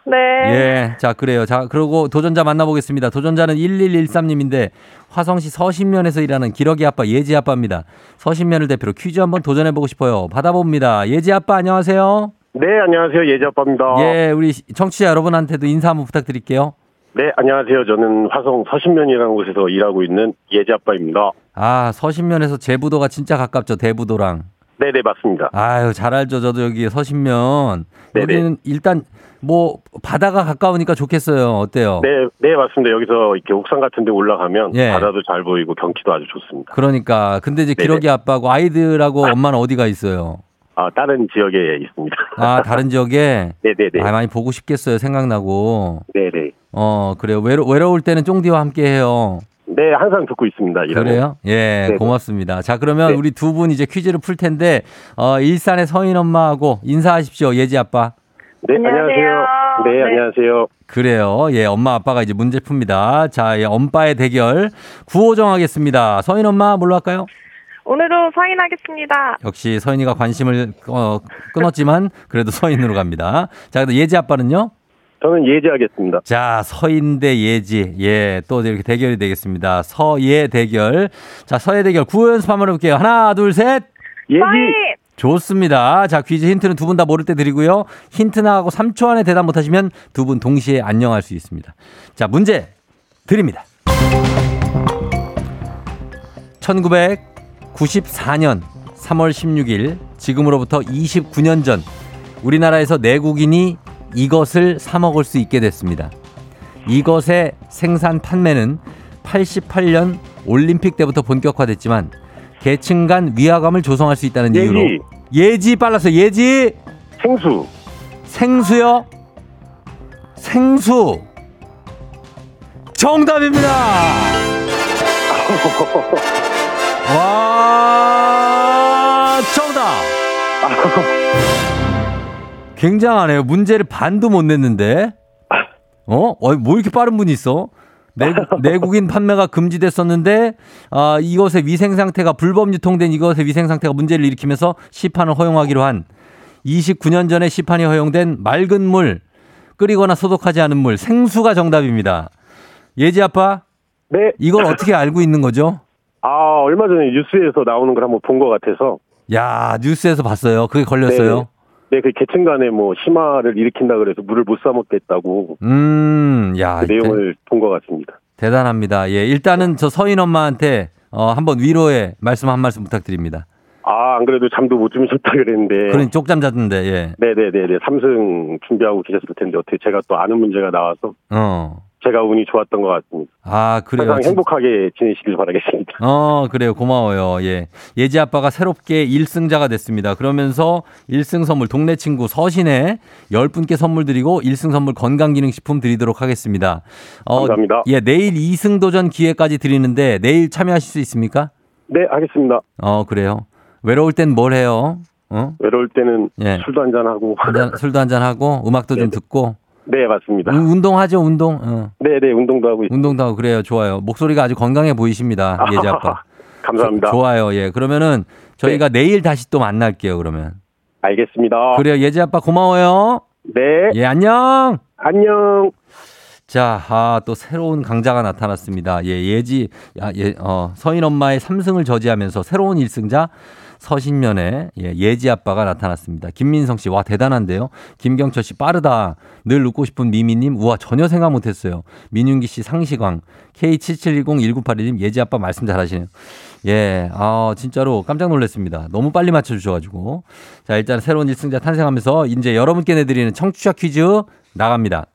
네. 예. 자, 그래요. 자, 그리고 도전자 만나보겠습니다. 도전자는 1113님인데 화성시 서신면에서 일하는 기러기 아빠 예지 아빠입니다. 서신면을 대표로 퀴즈 한번 도전해보고 싶어요. 받아봅니다. 예지 아빠 안녕하세요. 네, 안녕하세요. 예지 아빠입니다. 예, 우리 청취자 여러분한테도 인사 한번 부탁드릴게요. 네, 안녕하세요. 저는 화성 서신면이라는 곳에서 일하고 있는 예지 아빠입니다. 아, 서신면에서 제부도가 진짜 가깝죠. 대부도랑. 네, 네, 맞습니다. 아유, 잘 알죠. 저도 여기 서신면. 네네. 여기는 일단 뭐 바다가 가까우니까 좋겠어요. 어때요? 네, 네, 맞습니다. 여기서 이렇게 옥상 같은 데 올라가면 예. 바다도 잘 보이고 경치도 아주 좋습니다. 그러니까 근데 이제 네네. 기러기 아빠고 아이들하고 엄마는 어디가 있어요? 아, 다른 지역에 있습니다. 아 다른 지역에 네, 네, 네. 아 많이 보고 싶겠어요 생각나고 네, 네. 어 그래요 외로 외로울 때는 쫑디와 함께해요 네, 항상 듣고 있습니다. 일하고. 그래요 예 네네. 고맙습니다 자 그러면 네. 우리 두 분 이제 퀴즈를 풀 텐데 어 일산의 서인 엄마하고 인사하십시오 예지 아빠 네, 안녕하세요. 안녕하세요. 네, 네. 안녕하세요. 그래요 예 엄마 아빠가 이제 문제 풉니다 자 예, 엄빠의 대결 구호 정하겠습니다 서인 엄마 뭘로 할까요? 오늘도 서인하겠습니다. 역시 서인이가 관심을 어, 끊었지만 그래도 서인으로 갑니다. 자, 근데 예지 아빠는요? 저는 예지하겠습니다. 자, 서인 대 예지. 예, 또 이렇게 대결이 되겠습니다. 서예 대결. 자, 서예 대결 구호 연습 한번 해볼게요. 하나, 둘, 셋. 예지! 좋습니다. 자, 퀴즈 힌트는 두 분 다 모를 때 드리고요. 힌트 나가고 3초 안에 대답 못하시면 두 분 동시에 안녕할 수 있습니다. 자, 문제 드립니다. 1994년 3월 16일, 지금으로부터 29년 전, 우리나라에서 내국인이 이것을 사먹을 수 있게 됐습니다. 이것의 생산 판매는 88년 올림픽 때부터 본격화됐지만 계층 간 위화감을 조성할 수 있다는 예지. 이유로 예지 빨라서 예지 생수. 생수요 생수 정답입니다 와 정답 굉장하네요 문제를 반도 못 냈는데 어? 어, 뭐 이렇게 빠른 분이 있어? 내국, 내국 인 판매가 금지됐었는데 아, 이것의 위생 상태가 불법 유통된 이것의 위생 상태가 문제를 일으키면서 시판을 허용하기로 한 29년 전에 시판이 허용된 맑은 물 끓이거나 소독하지 않은 물 생수가 정답입니다. 예지 아빠 네. 이걸 어떻게 알고 있는 거죠? 아, 얼마 전에 뉴스에서 나오는 걸 한번 본 것 같아서. 야 뉴스에서 봤어요. 그게 걸렸어요. 네, 그 계층 간에 뭐 심화를 일으킨다 그래서 물을 못 사 먹겠다고 음, 야 그 내용을 본 것 같습니다. 대, 단합니다 예, 일단은 저 서인 엄마한테 어, 한번 위로의 말씀 한 말씀 부탁드립니다. 아, 안 그래도 잠도 못 주무셨다 그랬는데. 그러니 쪽잠 잤는데 예. 네네네네. 삼승 준비하고 계셨을 텐데 어떻게 제가 또 아는 문제가 나와서 어. 제가 운이 좋았던 것 같습니다. 아, 그래요. 항상 행복하게 지내시길 바라겠습니다. 어, 그래요. 고마워요. 예. 예지 아빠가 새롭게 1승자가 됐습니다. 그러면서 1승 선물 동네 친구 서신에 10분께 선물 드리고 1승 선물 건강기능식품 드리도록 하겠습니다. 어, 감사합니다. 예, 내일 2승 도전 기회까지 드리는데 내일 참여하실 수 있습니까? 네, 하겠습니다. 어, 그래요. 외로울 땐 뭘 해요? 어? 외로울 때는 예. 술도 한잔 하고. 한잔, 술도 한잔 하고 음악도 좀 네. 듣고 네, 맞습니다. 운- 운동하죠, 운동. 어. 네, 네, 운동도 하고 있습니다. 운동도 하고 그래요. 좋아요. 목소리가 아주 건강해 보이십니다. 예지 아빠. 감사합니다. 좋아요. 예. 그러면은 저희가 내일 다시 또 만날게요, 그러면. 알겠습니다. 그래요. 예지 아빠 고마워요. 네, 예, 안녕. 안녕. 자, 아, 또 새로운 강자가 나타났습니다. 예, 예지, 야, 예, 어, 서인 엄마의 3승을 저지하면서 새로운 1승자 서신면에 예, 예지 아빠가 나타났습니다. 김민성 씨, 와, 대단한데요? 김경철 씨, 빠르다. 늘 웃고 싶은 미미님, 우와, 전혀 생각 못 했어요. 민윤기 씨, 상시광. K77101981님, 예지 아빠 말씀 잘하시네요. 예, 아, 진짜로 깜짝 놀랐습니다. 너무 빨리 맞춰주셔가지고. 자, 일단 새로운 1승자 탄생하면서 이제 여러분께 내드리는 청취자 퀴즈 나갑니다.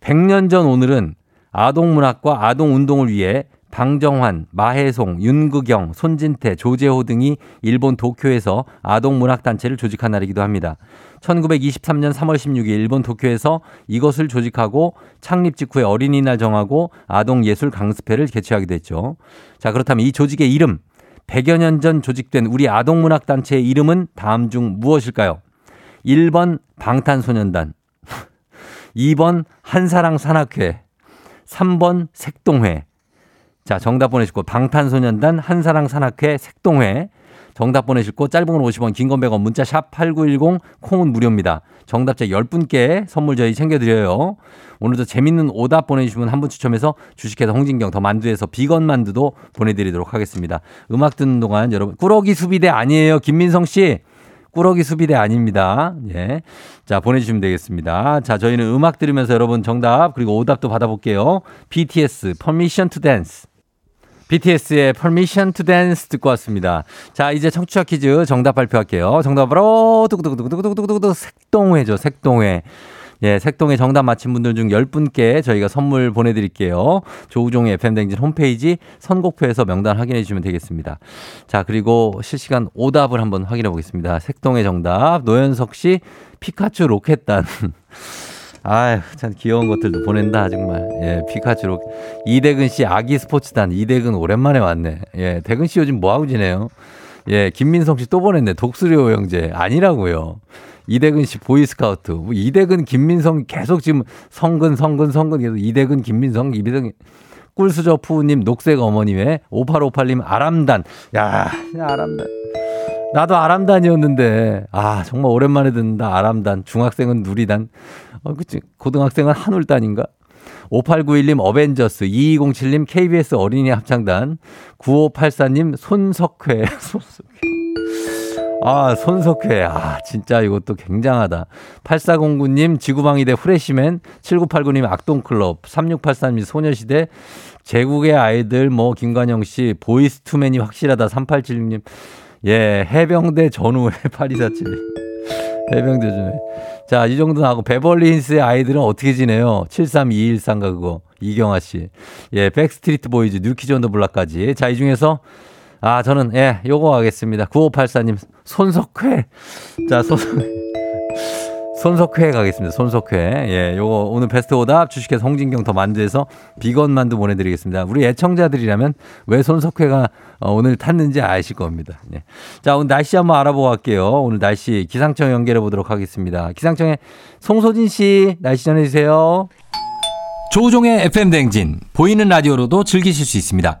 100년 전 오늘은 아동문학과 아동운동을 위해 방정환, 마혜송, 윤극영, 손진태, 조재호 등이 일본 도쿄에서 아동 문학 단체를 조직한 날이기도 합니다. 1923년 3월 16일 일본 도쿄에서 이것을 조직하고 창립 직후에 어린이날 정하고 아동 예술 강습회를 개최하기도 했죠. 자, 그렇다면 이 조직의 이름, 100여 년 전 조직된 우리 아동 문학 단체의 이름은 다음 중 무엇일까요? 1번 방탄소년단, 2번 한사랑 산악회, 3번 색동회. 자, 정답 보내시고 방탄소년단 한사랑 산악회 색동회. 정답 보내시고 짧은 건 50원, 긴 건 100원, 문자 샵 8910, 콩은 무료입니다. 정답자 10분께 선물 저희 챙겨드려요. 오늘도 재밌는 오답 보내주시면 한 분 추첨해서 주식회사 홍진경 더 만두에서 비건 만두도 보내드리도록 하겠습니다. 음악 듣는 동안 여러분, 꾸러기 수비대 아니에요. 김민성 씨. 꾸러기 수비대 아닙니다. 예. 자, 보내주시면 되겠습니다. 자, 저희는 음악 들으면서 여러분 정답 그리고 오답도 받아볼게요. BTS, Permission to Dance. BTS의 Permission to Dance 듣고 왔습니다. 자, 이제 청취자 퀴즈 정답 발표할게요. 정답 바로 두구두구두구두구두구두구 색동회죠. 색동회. 예, 색동의 정답 맞힌 분들 중 10분께 저희가 선물 보내드릴게요. 조우종의 FM댕진 홈페이지 선곡표에서 명단 확인해 주시면 되겠습니다. 자, 그리고 실시간 오답을 한번 확인해 보겠습니다. 색동의 정답, 노현석 씨, 피카츄 로켓단. 아유, 참 귀여운 것들도 보낸다, 정말. 예, 피카츄 로켓. 이대근 씨, 아기 스포츠단. 이대근 오랜만에 왔네. 예, 대근 씨 요즘 뭐하고 지내요? 예, 김민성 씨 또 보냈네. 독수리 오영재. 아니라고요. 이대근 씨 보이스카우트. 뭐 이대근, 김민성 계속 지금 성근, 성근, 성근 계속 이대근, 김민성, 이대근. 꿀수저 푸우님, 녹색 어머님의 5858님, 아람단. 야, 아람단. 나도 아람단이었는데, 아, 정말 오랜만에 듣는다. 아람단. 중학생은 누리단. 어, 그치. 고등학생은 한울 단인가? 5891님 어벤져스, 2207님 KBS 어린이 합창단, 9584님 손석회. 아, 손석회. 아, 진짜 이것도 굉장하다. 8409님 지구방위대 후레시맨, 7989님 악동클럽, 3684님 소녀시대, 제국의 아이들, 뭐, 김관영 씨, 보이스투맨이 확실하다. 3876님. 예, 해병대 전우회 8247님. 해병대 전우회. 자, 이 정도 나고 베벌리 힐스의 아이들은 어떻게 지내요? 73213가 그거. 이경아 씨. 예, 백스트리트 보이즈, 뉴키즈 온더 블락까지. 자, 이 중에서 아, 저는 예, 요거 하겠습니다. 9584님 손석회. 자, 손석회. 손석회 가겠습니다. 손석회. 예, 요거 오늘 베스트 오답 주식회사 홍진경 더 만두에서 비건 만두 보내드리겠습니다. 우리 애청자들이라면 왜 손석회가 어, 오늘 탔는지 아실 겁니다. 예. 자, 오늘 날씨 한번 알아보고 갈게요. 오늘 날씨 기상청 연결해 보도록 하겠습니다. 기상청에 송소진 씨 날씨 전해주세요. 조우종의 FM 댕진 보이는 라디오로도 즐기실 수 있습니다.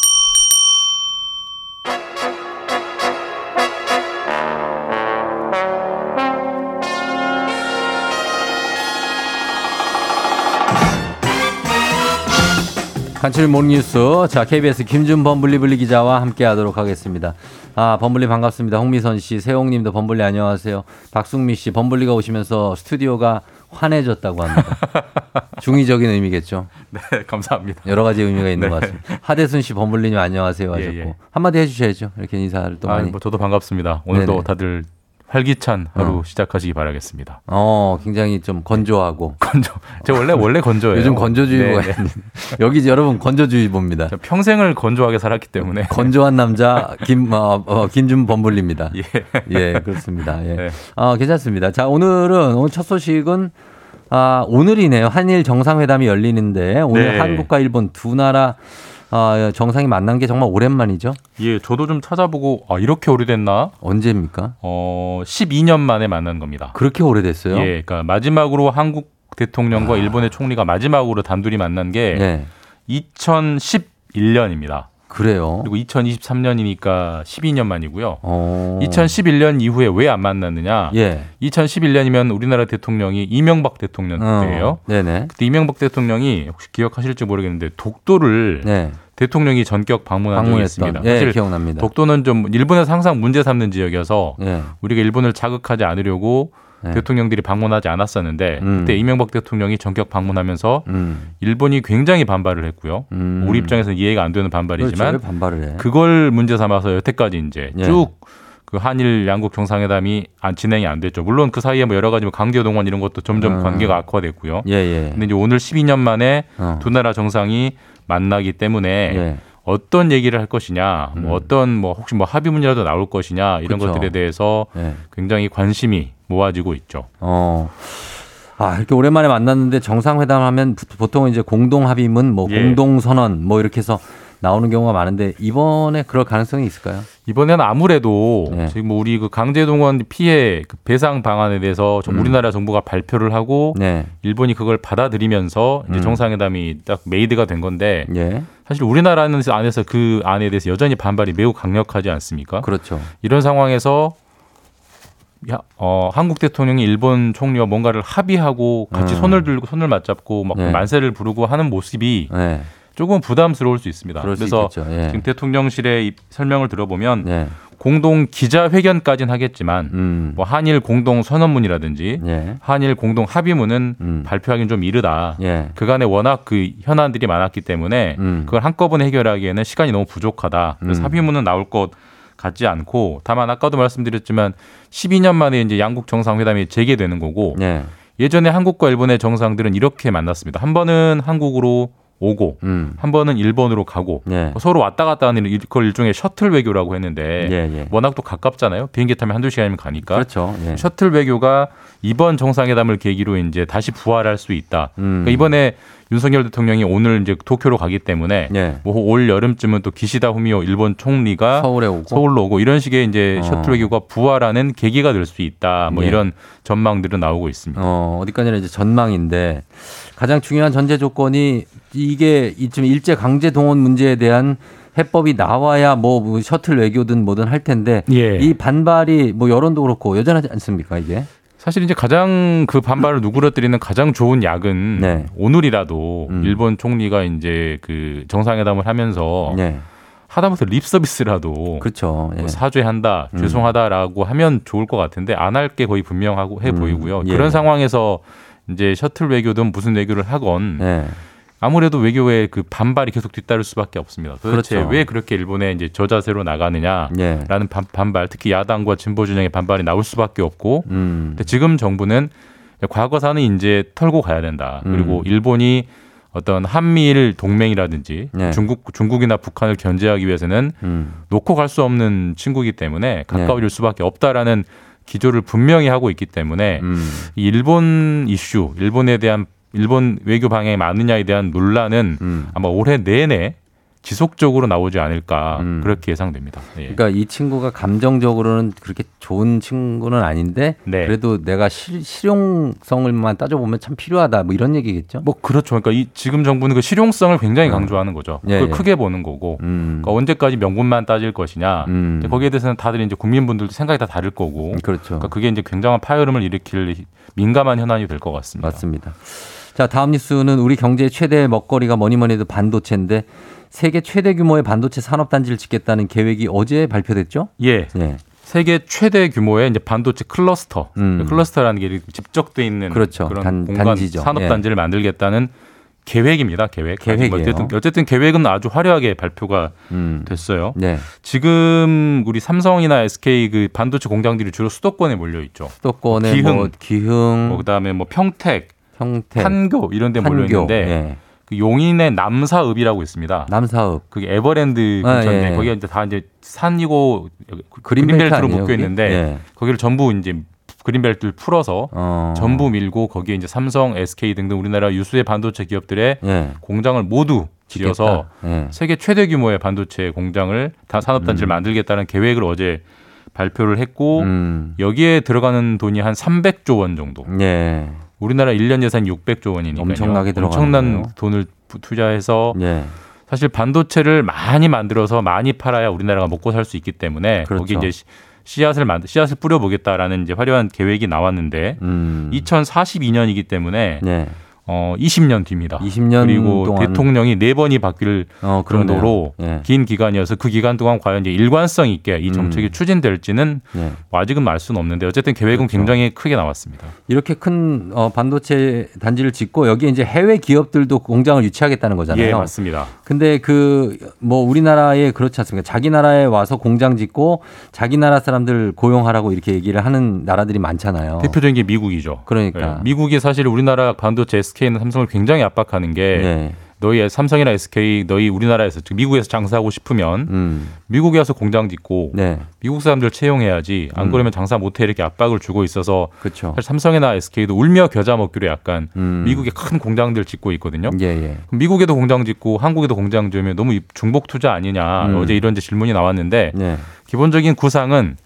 간추린 모닝뉴스. 자, KBS 김준 범 블리블리 기자와 함께 하도록 하겠습니다. 아, 범블리 반갑습니다. 홍미선 씨, 세홍 님도 범블리 안녕하세요. 박승미 씨, 범블리가 오시면서 스튜디오가 환해졌다고 합니다. 중의적인 의미겠죠. 네, 감사합니다. 여러 가지 의미가 있는 네. 것 같습니다. 하대순 씨, 범블리님 안녕하세요 하셨고. 예, 예. 한마디 해주셔야죠. 이렇게 인사를 또 아, 많이. 뭐 저도 반갑습니다. 오늘도 네네. 다들 활기찬 하루 어. 시작하시기 바라겠습니다. 어, 굉장히 좀 건조하고. 건조. 제가 원래 원래 건조해요. 요즘 건조주의보가 네, 네. 여기 여러분 건조주의보입니다. 저 평생을 건조하게 살았기 때문에 건조한 남자 김 어, 어, 김준 범블리입니다. 예. 예, 그렇습니다. 예. 네. 아, 괜찮습니다. 자, 오늘은 오늘 첫 소식은 아, 오늘이네요. 한일 정상회담이 열리는데 오늘 네. 한국과 일본 두 나라 아, 정상이 만난 게 정말 오랜만이죠. 예, 저도 좀 찾아보고 아, 이렇게 오래됐나? 언제입니까? 어, 12년 만에 만난 겁니다. 그렇게 오래됐어요? 예, 그러니까 마지막으로 한국 대통령과 일본의 총리가 마지막으로 단둘이 만난 게 네. 2011년입니다. 그래요. 그리고 2023년이니까 12년 만이고요. 어. 2011년 이후에 왜 안 만났느냐? 예. 2011년이면 우리나라 대통령이 이명박 대통령 때예요. 어. 네네. 그때 이명박 대통령이 혹시 기억하실지 모르겠는데 독도를 네. 대통령이 전격 방문한 적이 방문했던. 있습니다. 예, 사실 기억납니다. 독도는 좀 일본에서 항상 문제 삼는 지역이어서 예. 우리가 일본을 자극하지 않으려고 네. 대통령들이 방문하지 않았었는데 음. 그때 이명박 대통령이 전격 방문하면서 음. 일본이 굉장히 반발을 했고요. 음. 우리 입장에서는 이해가 안 되는 그렇죠. 반발이지만 왜 반발을 해? 그걸 문제 삼아서 여태까지 이제 예. 쭉그 한일 양국 정상회담이 안 진행이 안 됐죠. 물론 그 사이에 뭐 여러 가지 뭐 강제 동원 이런 것도 점점 음. 관계가 악화됐고요. 예, 예. 근데 이제 오늘 12년 만에 어. 두 나라 정상이 만나기 때문에 예. 어떤 얘기를 할 것이냐, 음. 뭐 어떤 뭐 혹시 뭐 합의문이라도 나올 것이냐 이런 그쵸. 것들에 대해서 예. 굉장히 관심이 모아지고 있죠. 어. 아, 이렇게 오랜만에 만났는데 정상회담 하면 부- 보통 이제 공동 합의문, 뭐 예. 공동 선언 뭐 이렇게 해서 나오는 경우가 많은데 이번에 그럴 가능성이 있을까요? 이번에는 아무래도 네. 지금 뭐 우리 그 강제동원 피해 그 배상 방안에 대해서 좀 음. 우리나라 정부가 발표를 하고 네. 일본이 그걸 받아들이면서 이제 음. 정상회담이 딱 made가 된 건데 예. 사실 우리나라는 안에서 그 안에 대해서 여전히 반발이 매우 강력하지 않습니까? 그렇죠. 이런 상황에서 야, 어, 한국 대통령이 일본 총리와 뭔가를 합의하고 같이 음. 손을 들고 손을 맞잡고 막 네. 만세를 부르고 하는 모습이 네. 조금 부담스러울 수 있습니다. 그래서. 예. 지금 대통령실의 이 설명을 들어보면 네. 공동 기자회견까지는 하겠지만 음. 뭐 한일 공동 선언문이라든지 예. 한일 공동 합의문은 음. 발표하기는 좀 이르다. 예. 그간에 워낙 그 현안들이 많았기 때문에 음. 그걸 한꺼번에 해결하기에는 시간이 너무 부족하다. 그래서 음. 합의문은 나올 것 같지 않고 다만 아까도 말씀드렸지만 12년 만에 이제 양국 정상회담이 재개되는 거고 예. 예전에 한국과 일본의 정상들은 이렇게 만났습니다. 한 번은 한국으로 오고 음. 한 번은 일본으로 가고 예. 서로 왔다 갔다 하는 일- 그걸 일종의 셔틀 외교라고 했는데 예, 예. 워낙 또 가깝잖아요. 비행기 타면 한두 시간이면 가니까. 그렇죠. 예. 셔틀 외교가 이번 정상회담을 계기로 이제 다시 부활할 수 있다. 음. 그러니까 이번에 윤석열 대통령이 오늘 이제 도쿄로 가기 때문에 예. 뭐올 여름쯤은 또 기시다 후미오 일본 총리가 서울에 오고 서울로 오고 이런 식의 이제 어. 셔틀 외교가 부활하는 계기가 될 수 있다. 뭐 예. 이런 전망들은 나오고 있습니다. 어, 어디까지나 이제 전망인데 가장 중요한 전제 조건이 이게 이쯤 일제 강제 동원 문제에 대한 해법이 나와야 뭐 셔틀 외교든 뭐든 할 텐데 예. 이 반발이 뭐 여론도 그렇고 여전하지 않습니까 이게? 사실 이제 가장 그 반발을 누그러뜨리는 가장 좋은 약은 네. 오늘이라도 음. 일본 총리가 이제 그 정상회담을 하면서 네. 하다못해 립 서비스라도 그렇죠. 예. 뭐 사죄한다, 음. 죄송하다라고 하면 좋을 것 같은데 안 할 게 거의 분명하고 해 음. 보이고요. 예. 그런 상황에서 이제 셔틀 외교든 무슨 외교를 하건 네. 아무래도 외교에 그 반발이 계속 뒤따를 수밖에 없습니다. 도대체 그렇죠. 왜 그렇게 일본에 이제 저자세로 나가느냐라는 예. 반, 반발, 특히 야당과 진보 진영의 반발이 나올 수밖에 없고 음. 근데 지금 정부는 과거사는 이제 털고 가야 된다. 그리고 음. 일본이 어떤 한미일 동맹이라든지 네. 중국 중국이나 북한을 견제하기 위해서는 음. 놓고 갈 수 없는 친구이기 때문에 가까워질 수밖에 없다라는 기조를 분명히 하고 있기 때문에 음. 이 일본 이슈, 일본에 대한 일본 외교 방향이 맞느냐에 대한 논란은 음. 아마 올해 내내 지속적으로 나오지 않을까 그렇게 예상됩니다. 예. 그러니까 이 친구가 감정적으로는 그렇게 좋은 친구는 아닌데 네. 그래도 내가 실, 실용성을만 따져보면 참 필요하다 뭐 이런 얘기겠죠. 뭐 그렇죠. 그러니까 이 지금 정부는 그 실용성을 굉장히 음. 강조하는 거죠. 예, 그걸 예. 크게 보는 거고 그러니까 언제까지 명분만 따질 것이냐. 음. 거기에 대해서는 다들 이제 국민분들도 생각이 다 다를 거고. 그렇죠. 그러니까 그게 이제 굉장한 파열음을 일으킬 민감한 현안이 될 것 같습니다. 맞습니다. 자, 다음 뉴스는 우리 경제의 최대 먹거리가 뭐니 뭐니 해도 반도체인데 세계 최대 규모의 반도체 산업 단지를 짓겠다는 계획이 어제 발표됐죠? 예. 예. 세계 최대 규모의 이제 반도체 클러스터, 클러스터라는 게 집적돼 있는 음. 그렇죠. 런 단- 공간 단지죠. 산업 예. 단지를 만들겠다는 계획입니다. 계획. 계획이에요. 어쨌든 어쨌든 계획은 아주 화려하게 발표가 됐어요. 네. 지금 우리 삼성이나 SK 그 반도체 공장들이 주로 수도권에 몰려 있죠. 수도권에 기흥, 뭐 기흥, 뭐 그다음에 뭐 평택, 평택, 판교 이런 데 몰려 있는데 예. 그 용인의 남사읍이라고 있습니다. 남사읍. 그게 에버랜드 아, 근처인데 예. 거기가 이제 다 이제 산이고 그린벨트 그린벨트로 묶여? 있는데 예. 거기를 전부 이제 그린벨트를 풀어서 어. 전부 밀고 거기에 이제 삼성, SK 등등 우리나라 유수의 반도체 기업들의 예. 공장을 모두 지어서. 예. 세계 최대 규모의 반도체 공장을 다 산업단지를 만들겠다는 계획을 어제 발표를 했고 음. 여기에 들어가는 돈이 한 300조 원 정도. 예. 우리나라 1년 예산 600조 원이니까 엄청나게 엄청난 들어가네요. 돈을 부- 투자해서 예. 사실 반도체를 많이 만들어서 많이 팔아야 우리나라가 먹고 살 수 있기 때문에 그렇죠. 거기 이제 씨- 씨앗을 만들 씨앗을 뿌려 보겠다라는 이제 화려한 계획이 나왔는데 음. 2042년이기 때문에 네. 어 20년 뒤입니다. 20년 그리고 동안 대통령이 네 번이 바뀔 어. 정도로 예. 긴 기간이어서 그 기간 동안 과연 이제 일관성 있게 이 정책이 추진될지는 예. 뭐 아직은 알 수는 없는데 어쨌든 계획은 그렇죠. 굉장히 크게 나왔습니다. 이렇게 큰 어, 반도체 단지를 짓고 여기에 이제 해외 기업들도 공장을 유치하겠다는 거잖아요. 예, 맞습니다. 근데 그 뭐 우리나라에 그렇지 않습니까? 자기 나라에 와서 공장 짓고 자기 나라 사람들 고용하라고 이렇게 얘기를 하는 나라들이 많잖아요. 대표적인 게 미국이죠. 그러니까. 예, 미국이 사실 우리나라 반도체 SK는 삼성을 굉장히 압박하는 게 네. 너희 삼성이나 SK 너희 우리나라에서 즉 미국에서 장사하고 싶으면 음. 미국에 와서 공장 짓고 네. 미국 사람들 채용해야지 안 음. 그러면 장사 못해 이렇게 압박을 주고 있어서 그렇죠. 사실 삼성이나 SK도 울며 겨자 먹기로 약간 음. 미국에 큰 공장들 짓고 있거든요. 예, 예. 미국에도 공장 짓고 한국에도 공장 지으면 너무 중복 투자 아니냐 음. 어제 이런 질문이 나왔는데 네. 기본적인 구상은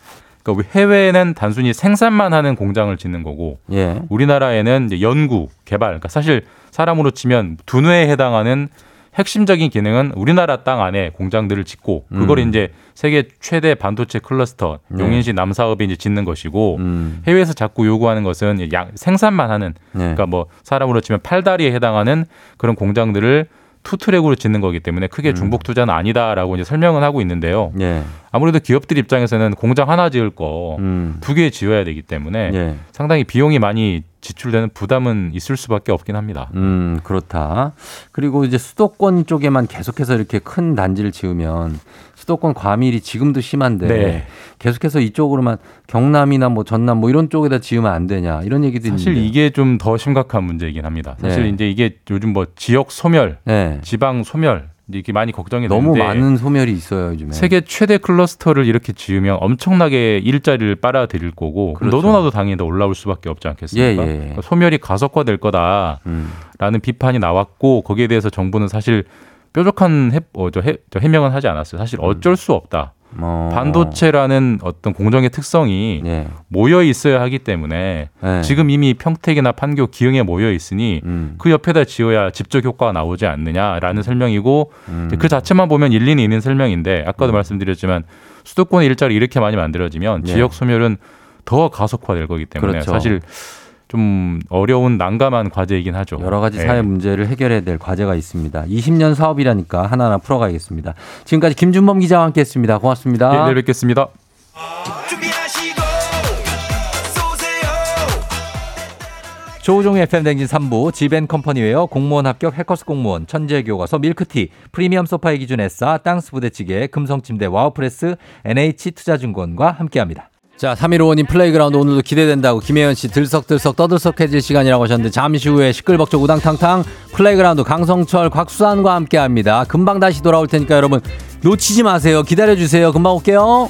그러니까 해외에는 단순히 생산만 하는 공장을 짓는 거고 예. 우리나라에는 이제 연구, 개발, 그러니까 사실 사람으로 치면 두뇌에 해당하는 핵심적인 기능은 우리나라 땅 안에 공장들을 짓고 그걸 음. 이제 세계 최대 반도체 클러스터 네. 용인시 남사업에 이제 짓는 것이고 음. 해외에서 자꾸 요구하는 것은 양, 생산만 하는 네. 그러니까 뭐 사람으로 치면 팔다리에 해당하는 그런 공장들을 two-track으로 짓는 거기 때문에 크게 음. 중복 투자는 아니다라고 이제 설명은 하고 있는데요. 예. 아무래도 기업들 입장에서는 공장 하나 지을 거 두개 음. 지어야 되기 때문에 예. 상당히 비용이 많이 지출되는 부담은 있을 수밖에 없긴 합니다. 음, 그렇다. 그리고 이제 수도권 쪽에만 계속해서 이렇게 큰 단지를 지으면 수도권 과밀이 지금도 심한데 네. 계속해서 이쪽으로만 경남이나 뭐 전남 뭐 이런 쪽에다 지으면 안 되냐 이런 얘기도 사실 있는데. 이게 좀 더 심각한 문제이긴 합니다. 사실 네. 이제 이게 요즘 뭐 지역 소멸, 네. 지방 소멸 이게 많이 걱정이 너무 되는데 많은 소멸이 있어요 요즘에. 세계 최대 클러스터를 이렇게 지으면 엄청나게 일자리를 빨아들일 거고 그렇죠. 너도 나도 당연히 더 올라올 수밖에 없지 않겠습니까? 예, 예. 그러니까 소멸이 가속화될 거다라는 음. 비판이 나왔고 거기에 대해서 정부는 사실 뾰족한 해, 어, 저 해, 저 해명은 하지 않았어요. 사실 어쩔 수 없다. 어. 반도체라는 어떤 공정의 특성이 예. 모여 있어야 하기 때문에 네. 지금 이미 평택이나 판교, 기흥에 모여 있으니 음. 그 옆에다 지어야 집적 효과가 나오지 않느냐라는 설명이고 음. 그 자체만 보면 일리는 있는 설명인데 아까도 말씀드렸지만 수도권의 일자리 이렇게 많이 만들어지면 네. 지역 소멸은 더 가속화될 거기 때문에 그렇죠. 사실 좀 어려운 난감한 과제이긴 하죠. 여러 가지 예. 사회 문제를 해결해야 될 과제가 있습니다. 20년 사업이라니까 하나하나 풀어가겠습니다. 지금까지 김준범 기자와 함께했습니다. 고맙습니다. 예, 내일 뵙겠습니다. 조우종의 FM 댕진 3부 지벤컴퍼니웨어 공무원 합격 해커스 공무원 천재 교과서 밀크티 프리미엄 소파의 기준 에싸 땅스 부대찌개 금성침대 와우프레스 NH투자증권과 함께합니다. 자, 3155님 플레이그라운드 오늘도 기대된다고 김혜연 씨 들썩들썩 떠들썩해질 시간이라고 하셨는데 잠시 후에 시끌벅적 우당탕탕 플레이그라운드 강성철 곽수산과 함께 합니다. 금방 다시 돌아올 테니까 여러분 놓치지 마세요. 기다려 주세요. 금방 올게요.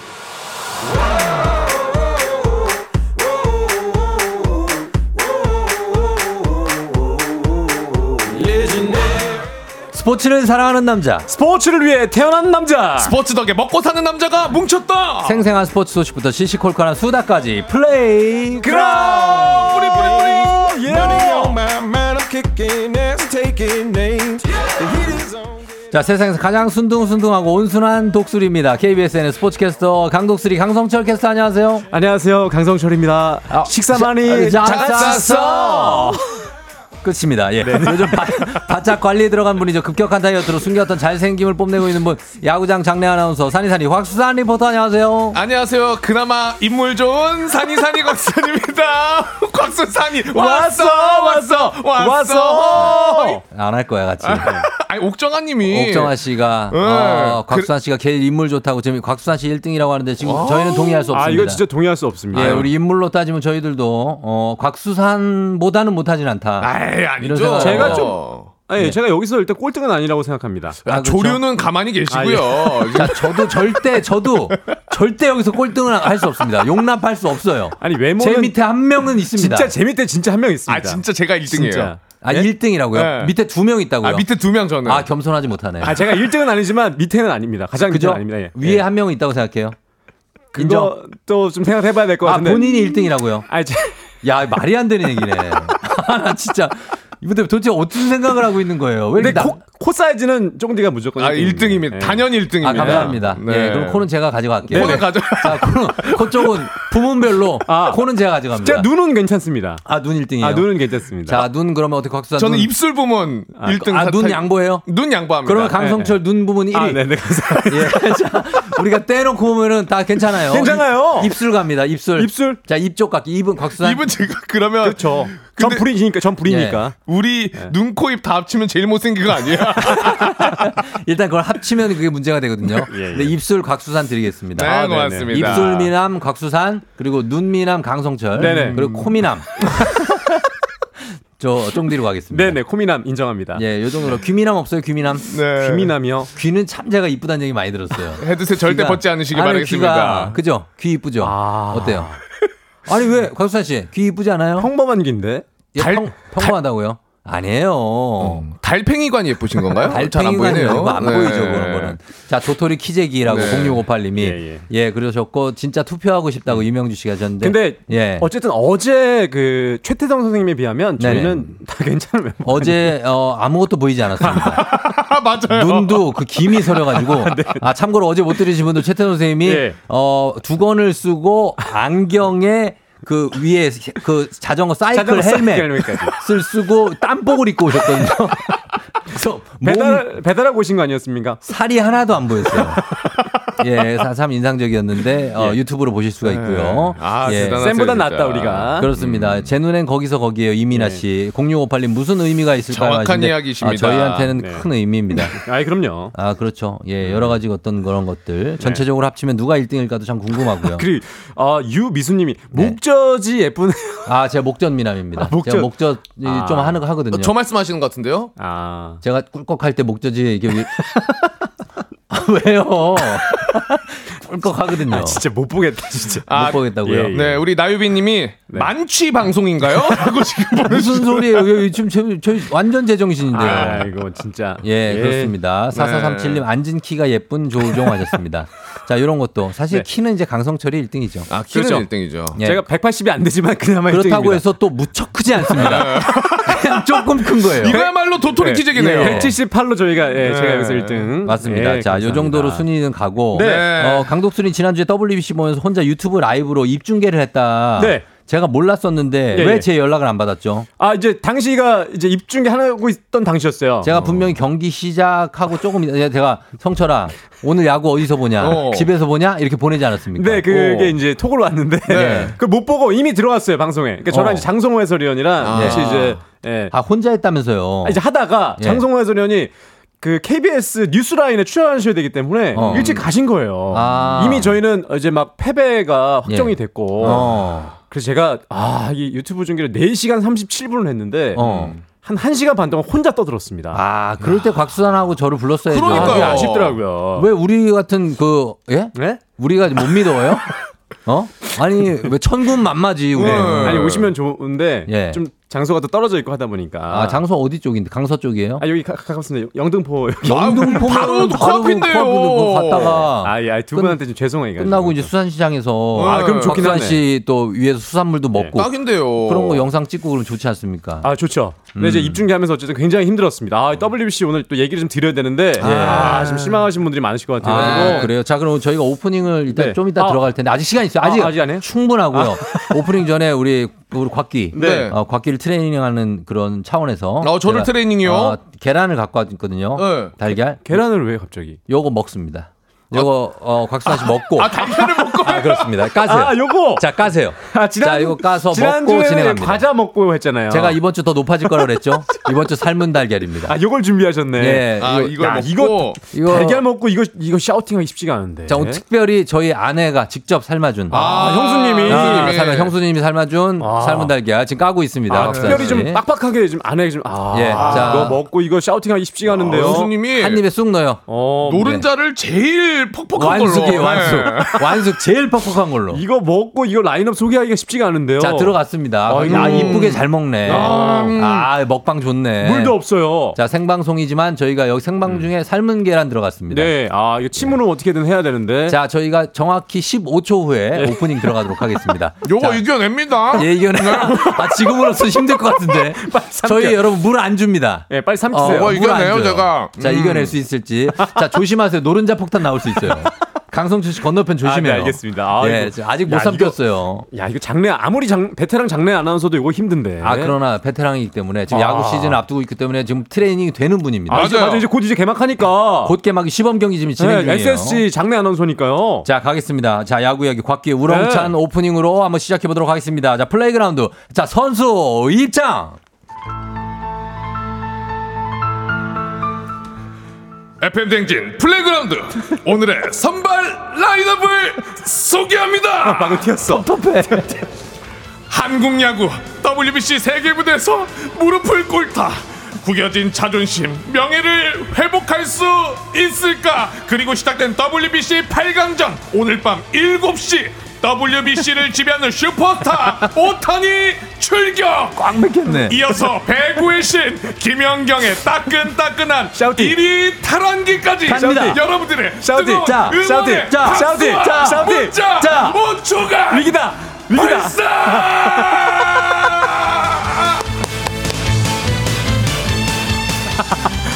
스포츠를 사랑하는 남자. 스포츠를 위해 태어난 남자. 스포츠 덕에 먹고 사는 남자가 뭉쳤다. 생생한 스포츠 소식부터 시시콜콜한 수다까지 플레이 그라운드. 뿌리 뿌리 뿌리. 자 세상에서 가장 순둥순둥하고 온순한 독수리입니다. KBSN의 스포츠캐스터 강독수리 강성철 캐스터 안녕하세요. 안녕하세요. 강성철입니다. 식사 많이 자, 잘 자, 쌌어. 끝입니다. 예. 요즘 바, 바짝 관리에 들어간 분이죠. 급격한 다이어트로 숨겼던 잘생김을 뽐내고 있는 분 야구장 장내 아나운서 산이산이 확수산 리포터 안녕하세요. 안녕하세요. 그나마 인물 좋은 산이산이 곽수산입니다. 곽수산이 왔어 왔어 왔어. 안 할 거야 같이. 아니 옥정아님이 옥정아 씨가 네. 어, 곽수산 씨가 걔 인물 좋다고 지금 곽수산 씨 1등이라고 하는데 지금 저희는 동의할 수 없습니다. 아 이거 진짜 동의할 수 없습니다. 예, 우리 인물로 따지면 저희들도 어, 곽수산보다는 못하진 않다. 아이 이런 아니죠. 제가 좀 아니, 네. 제가 여기서 일단 꼴등은 아니라고 생각합니다. 아, 아, 그렇죠. 조류는 가만히 계시고요. 자, 저도 절대 저도 절대 여기서 꼴등을 할 수 없습니다. 용납할 수 없어요. 아니 외모는 제 밑에 한 명은 있습니다. 진짜 제 밑에 진짜 한 명 있습니다. 아 진짜 제가 1등이에요. 진짜. 아, 예? 1등이라고요? 네. 밑에 두 명 있다고요? 아 밑에 두 명 저는. 아, 겸손하지 못하네. 아 제가 1등은 아니지만 밑에는 아닙니다. 가장 그죠? 아닙니다. 예. 위에 예. 한 명은 있다고 생각해요. 그거 또좀 생각해 봐야 될것 아, 같은데. 본인이 1등이라고요? 아니 제, 야, 말이 안 되는 얘기네. 아, 나 진짜. 이분들 도대체 어떤 생각을 하고 있는 거예요? 왜 근데 이렇게 나- 코, 코 사이즈는 쫑디가 무조건 아 1등입니다. 1등입니다. 예. 단연 1등입니다. 아, 감사합니다. 네. 예, 그럼 코는 제가 가져갈게요. 코는 가져. 자, 코는, 코 쪽은 부문별로 아. 코는 제가 가져갑니다. 제가 눈은 괜찮습니다. 아, 눈 1등이에요. 아 눈은 괜찮습니다. 자, 눈 그러면 어떻게 곽수산 저는 눈, 입술 부문 1등. 아, 눈 사타- 양보해요? 눈 양보합니다. 그러면 강성철 눈 부분 1위. 아, 네 네 감사합니다. 예. 자, 우리가 떼놓고 보면은 다 괜찮아요. 괜찮아요. 입, 입술 갑니다. 입술. 입술. 자, 입쪽 깎기. 입은 곽수산. 입은 제가 그러면 그렇죠. 전 불이니까 전 불이니까. 우리 눈, 코, 입 다 합치면 제일 못생긴 거 아니야? 일단 그걸 합치면 그게 문제가 되거든요. 예, 예. 근데 입술 곽수산 드리겠습니다. 네, 아. 고맙습니다. 입술 미남 곽수산 그리고 눈 미남 강성철 네네. 그리고 코 미남 저 쫑디로 가겠습니다. 네네 코미남 인정합니다. 예, 요 정도로 귀 미남 없어요? 귀 미남? 네. 귀미남이요. 귀는 참 제가 이쁘다는 얘기 많이 들었어요. 헤드셋 절대 귀가- 벗지 않으시기 아니, 바라겠습니다. 귀가, 그죠? 귀 이쁘죠? 아. 어때요? 아니 왜 곽수산 씨귀 이쁘지 않아요? 평범한 귀인데. 예, 달- 평, 평범하다고요? 아니에요. 달팽이관이 예쁘신 건가요? 잘안 달팽이관이 보이네요. 안 네. 보이죠 그런 거는. 자 도토리 키재기라고 네. 0658님이 예, 예, 예. 그러셨고 진짜 투표하고 싶다고 이명주 씨가 하셨는데. 근데 예. 어쨌든 어제 그 최태성 선생님에 비하면 저희는 다 괜찮은 멤버. 어제 어, 아무것도 보이지 않았습니다. 아, 맞아요. 눈도 그 김이 서려가지고 아 참고로 어제 못 들으신 분들 최태 선생님이 예. 어 두건을 쓰고 안경에 그 위에 그 자전거 사이클 자전거 헬멧을. 쓰고 땀복을 입고 오셨거든요. 그래서 몸 배달 배달하고 오신 거 아니었습니까? 살이 하나도 안 보였어요. 예, 사- 참 인상적이었는데 어, 예. 유튜브로 보실 수가 있고요. 아, 예. 쌤보단 진짜. 낫다 우리가. 그렇습니다. 제 눈엔 거기서 거기에요. 이민아 네. 씨. 0658님 무슨 의미가 있을까요? 정확한 하시는데, 이야기십니다. 아, 저희한테는 네. 큰 의미입니다. 아이 그럼요. 아, 그렇죠. 예, 여러 가지 어떤 그런 것들. 전체적으로 합치면 누가 1등일까도 참 궁금하고요. 그리고 어, 유미수님이 네. 목젖이 예쁜. 아, 제가 목젖 미남입니다. 아, 목젖. 제가 목젖 이 아. 좀 하는 거 하거든요. 저 말씀하시는 것 같은데요? 아 제가 꿀꺽할 때 목젖이 이게 위- 아, 왜요? 꿀꺽하거든요. 아, 진짜 못 보겠다 진짜. 아, 못 보겠다고요. 예, 예. 네, 우리 나유빈님이 만취 방송인가요? 하고 지금 무슨 소리예요? 여기 지금 저희, 저희 완전 제정신인데요. 아 이거 진짜. 예, 그렇습니다. 4437님 앉은 키가 예쁜 조우종 하셨습니다. 자, 이런 것도 사실 네. 키는 이제 강성철이 1등이죠. 아, 키는 그렇죠. 1등이죠. 예. 제가 180이 안 되지만 그나마 그렇다고 1등입니다. 해서 또 무척 크지 않습니다. 그냥 조금 큰 거예요. 이거야말로 도토리 네. 키재기네요. 예. 178로 저희가 예, 제가 네. 여기서 1등. 맞습니다. 예, 자, 요 감사합니다. 정도로 순위는 가고 네. 어, 강독수는 지난주에 WBC 보면서 혼자 유튜브 라이브로 입중계를 했다. 네. 제가 몰랐었는데 예, 왜 예. 제 연락을 안 받았죠? 아 이제 당시가 이제 입중계 하고 있던 당시였어요. 제가 분명히 경기 시작하고 조금 제가 성철아 오늘 야구 어디서 보냐 어. 집에서 보냐 이렇게 보내지 않았습니까? 네, 그게 오. 이제 톡으로 왔는데 네. 그걸 못 보고 이미 들어왔어요 방송에. 그러니까 저랑 어. 이제 장성호 해설위원이랑 아. 같이 이제 예. 아 혼자 했다면서요? 아, 이제 하다가 예. 장성호 해설위원이 그 KBS 뉴스라인에 출연하셔야 되기 때문에 어. 일찍 가신 거예요. 아. 이미 저희는 이제 막 패배가 확정이 예. 됐고 어. 그래서 제가 아, 이 유튜브 중계를 4시간 37분을 했는데 어. 한 1시간 반 동안 혼자 떠들었습니다. 아 그럴 때 곽수산하고 저를 불렀어야죠. 그러니까요. 아, 아쉽더라고요. 왜 우리 같은 그 예? 네? 우리가 못 믿어요? 어? 아니 왜 천군 만마지 우리. 네. 아니 오시면 좋은데 예. 좀 장소가 또 떨어져 있고 하다 보니까 아 장소 어디 쪽인데 강서 쪽이에요? 아 여기 가, 가깝습니다. 영등포 여기. 영등포 바로 코앞인데요. 갔다가 아, 예, 두 끝- 분한테 좀 죄송해요. 끝나고 이제 수산시장에서 아, 그럼 좋긴 하네. 씨또 위에서 수산물도 먹고 딱인데요. 그런 거 영상 찍고 그러면 좋지 않습니까? 아 좋죠. 근데 음. 이제 입중계하면서 어쨌든 굉장히 힘들었습니다. 아, WBC 오늘 또 얘기를 좀 드려야 되는데 아, 좀 실망하신 분들이 많으실 것 같아가지고. 아, 그래요. 자, 그럼 저희가 오프닝을 일단 네. 좀 이따 아. 들어갈 텐데 아직 시간 있어요. 아, 아직, 아직 안 해요? 충분하고요. 오프닝 전에 우리 우리 곽기, 네. 어, 곽기를 트레이닝하는 그런 차원에서 어, 저를 제가, 트레이닝이요? 어, 계란을 갖고 왔거든요. 네. 달걀. 계란을 왜 갑자기? 요거 먹습니다. 요거 어, 곽수산 씨 먹고. 아, 달걀을 먹고. 아, 그렇습니다. 까세요. 아 요거. 자, 까세요. 아, 지난, 자, 이거 까서 먹고 진행합니다. 과자 먹고 했잖아요. 제가 이번 주 더 높아질 거라 그랬죠? 이번 주 삶은 달걀입니다. 아 요걸 준비하셨네. 예, 아, 이거- 이걸 야, 먹고. 이거, 달걀 먹고 이거 이거 샤우팅하기 쉽지가 않은데. 자, 오늘 특별히 저희 아내가 직접 삶아준. 아, 형수님이. 아, 형수님이. 삶아, 형수님이 삶아준 아. 삶은 달걀 지금 까고 있습니다. 아, 특별히 씨. 좀 빡빡하게 좀 안에 좀 아, 예, 자. 이거 먹고 이거 샤우팅하기 쉽지가 않은데요. 교수님이 한 입에 쑥 넣어요. 어, 노른자를 제일 퍽퍽한 완숙이 걸로. 완숙. 네. 완숙 제일 퍽퍽한 걸로. 이거 먹고 이거 라인업 소개하기가 쉽지가 않은데요. 자, 들어갔습니다. 아이고. 야, 이쁘게 잘 먹네. 아, 아, 먹방 좋네. 물도 없어요. 자, 생방송이지만 저희가 여기 생방 중에 삶은 계란 들어갔습니다. 네, 아 이거 침으로 어떻게든 해야 되는데. 자, 저희가 정확히 15초 후에 오프닝 들어가도록 하겠습니다. 요거 자, 이겨냅니다. 예, 이겨내. 아, 지금으로서 힘들 것 같은데. 저희 여러분 물 안 줍니다. 예, 빨리 어, 삼키세요. 이거 물안 이겨내요. 제가. 자, 음. 이겨낼 수 있을지. 자, 조심하세요. 노른자 폭탄 나올 수 있어요. 강성철 씨 건너편 조심해요. 아, 네, 알겠습니다. 아, 예, 이거- 아직 못 야, 삼켰어요. 야 이거 장래 아무리 장, 베테랑 장래 아나운서도 이거 힘든데. 아, 그러나 베테랑이기 때문에 지금 아. 야구 시즌을 앞두고 있기 때문에 지금 트레이닝이 되는 분입니다. 아, 이제 맞아요. 맞아 이제 곧 이제 개막하니까. 곧 개막이 시범 경기 지금 진행 네, 중이에요. SSG 장래 아나운서니까요. 자, 가겠습니다. 자, 야구 이야기 곽기의 우렁찬 네. 오프닝으로 한번 시작해 보도록 하겠습니다. 자, 플레이그라운드. 자, 선수 입장. FM 대행진 플레이그라운드 오늘의 선발 라인업을 소개합니다. 방금 튀었어. 한국 야구 WBC 세계 무대에서 무릎을 꿇다 구겨진 자존심 명예를 회복할 수 있을까 그리고 시작된 WBC 8강전 오늘 밤 7시 WBC를 지배하는 슈퍼스타 오타니 출격 꽉 맥혔네. 이어서 배구의 신 김연경의 따끈따끈한 샤우팅. 1위 탈환기까지 갑니다. 여러분들의 샤우팅. 뜨거운 자, 응원의 샤우팅. 자, 박수와 샤우팅. 자, 샤우팅. 문자 자. 5초간 위기다. 위기다.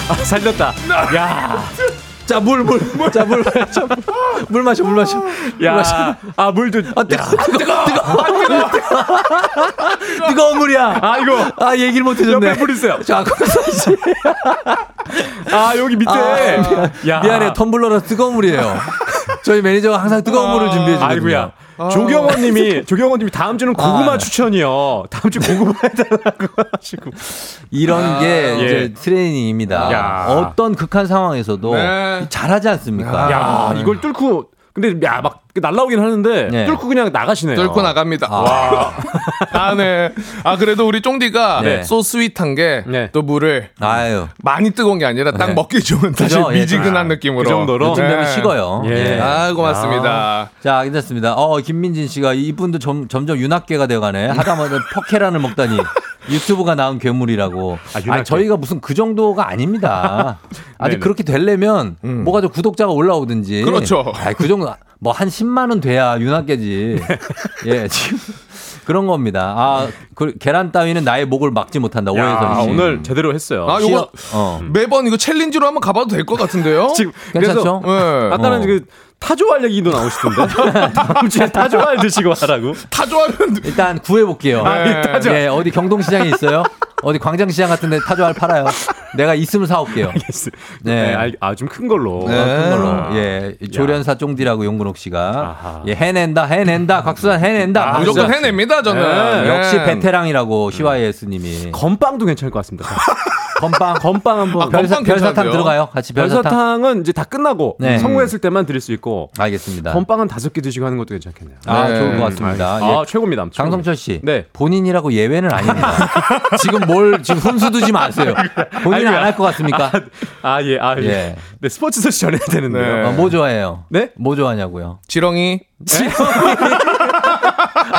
아, 살렸다. 야. 자, 물, 물. 자, 물. 자, 물 마셔, 물 마셔. 물 마셔. 야. 아, 물도 아, 뜨거, 뜨거, 뜨거, 뜨거. 뜨거운 물이야. 아, 이거 아, 얘기를 못 해줬네. 옆에 물 있어요. 자, 씨. 아, 여기 밑에. 아, 미안, 야. 미안해요. 텀블러라 뜨거운 물이에요. 저희 매니저가 항상 뜨거운 물을 준비해 주거든요. 아이고야. 조경원 님이, 조경원 님이 다음 주는 고구마 아. 추천이요. 다음 주 고구마 해달라고 하시고. 이런 게 예. 이제 트레이닝입니다. 야. 어떤 극한 상황에서도 네. 잘하지 않습니까? 야, 이걸 뚫고, 근데 야, 막 날라오긴 하는데, 네. 뚫고 그냥 나가시네요. 뚫고 나갑니다. 아. 아, 네. 아, 그래도 우리 쫑디가 네. so sweet한 게 또 네. 물을 아유. 많이 뜨거운 게 아니라 딱 네. 먹기 좋은 사실 그죠? 예, 미지근한 그 느낌으로. 정도로? 요즘 되면 네. 식어요. 예. 아, 고맙습니다. 자, 괜찮습니다. 어, 김민진 씨가 이분도 점, 점점 윤학계가 되어가네. 하다못해 퍼케란을 먹다니. 유튜브가 낳은 괴물이라고. 아, 아, 윤학계. 저희가 무슨 그 정도가 아닙니다. 아직. 그렇게 되려면 뭐가 좀 구독자가 올라오든지. 그렇죠. 아, 그 정도 뭐 한 10만은 돼야 윤학계지. 예, 지금 그런 겁니다. 아, 그 계란 따위는 나의 목을 막지 못한다. 야, 오해선 씨. 오늘 제대로 했어요. 아, 요거 어. 매번 이거 챌린지로 한번 가봐도 될 것 같은데요? 지금 괜찮죠? 그래서 예. 아까는 어. 그 타조알 얘기도 나오시던데 다음 주에 타조알 드시고 하라고. 타조알은 일단 구해볼게요. 네. 타조. 예, 어디 경동시장에 있어요? 어디 광장시장 같은 데 타조알 팔아요. 내가 있으면 사올게요. 네, 네. 아좀 큰 걸로. 네. 큰 걸로. 예. 조련사 쫑디라고 용근옥 씨가. 아하. 예, 해낸다, 해낸다. 곽수산 해낸다. 아, 무조건. 해냅니다 저는. 네. 역시 네. 베테랑이라고 CYS 님이. 건빵도 괜찮을 것 같습니다. 건빵. 건빵 한번. 아, 별사, 별사탕? 들어가요? 같이 별사탕. 별사탕 은 이제 다 끝나고 네. 성공했을 때만 드릴 수 있고 알겠습니다. 건빵은 다섯 개 드시고 하는 것도 괜찮겠네요. 아, 네. 좋을 것 같습니다. 아, 예. 최고입니다. 장성철 씨. 네. 본인이라고 예외는 아닙니다. 지금 뭘, 지금 훈수 두지 마세요. 본인은 안할 것 같습니까? 아, 예, 아, 예. 예. 네, 스포츠 소식 전해야 되는데요. 네. 어, 뭐 좋아해요? 네? 뭐 좋아하냐고요? 지렁이 아,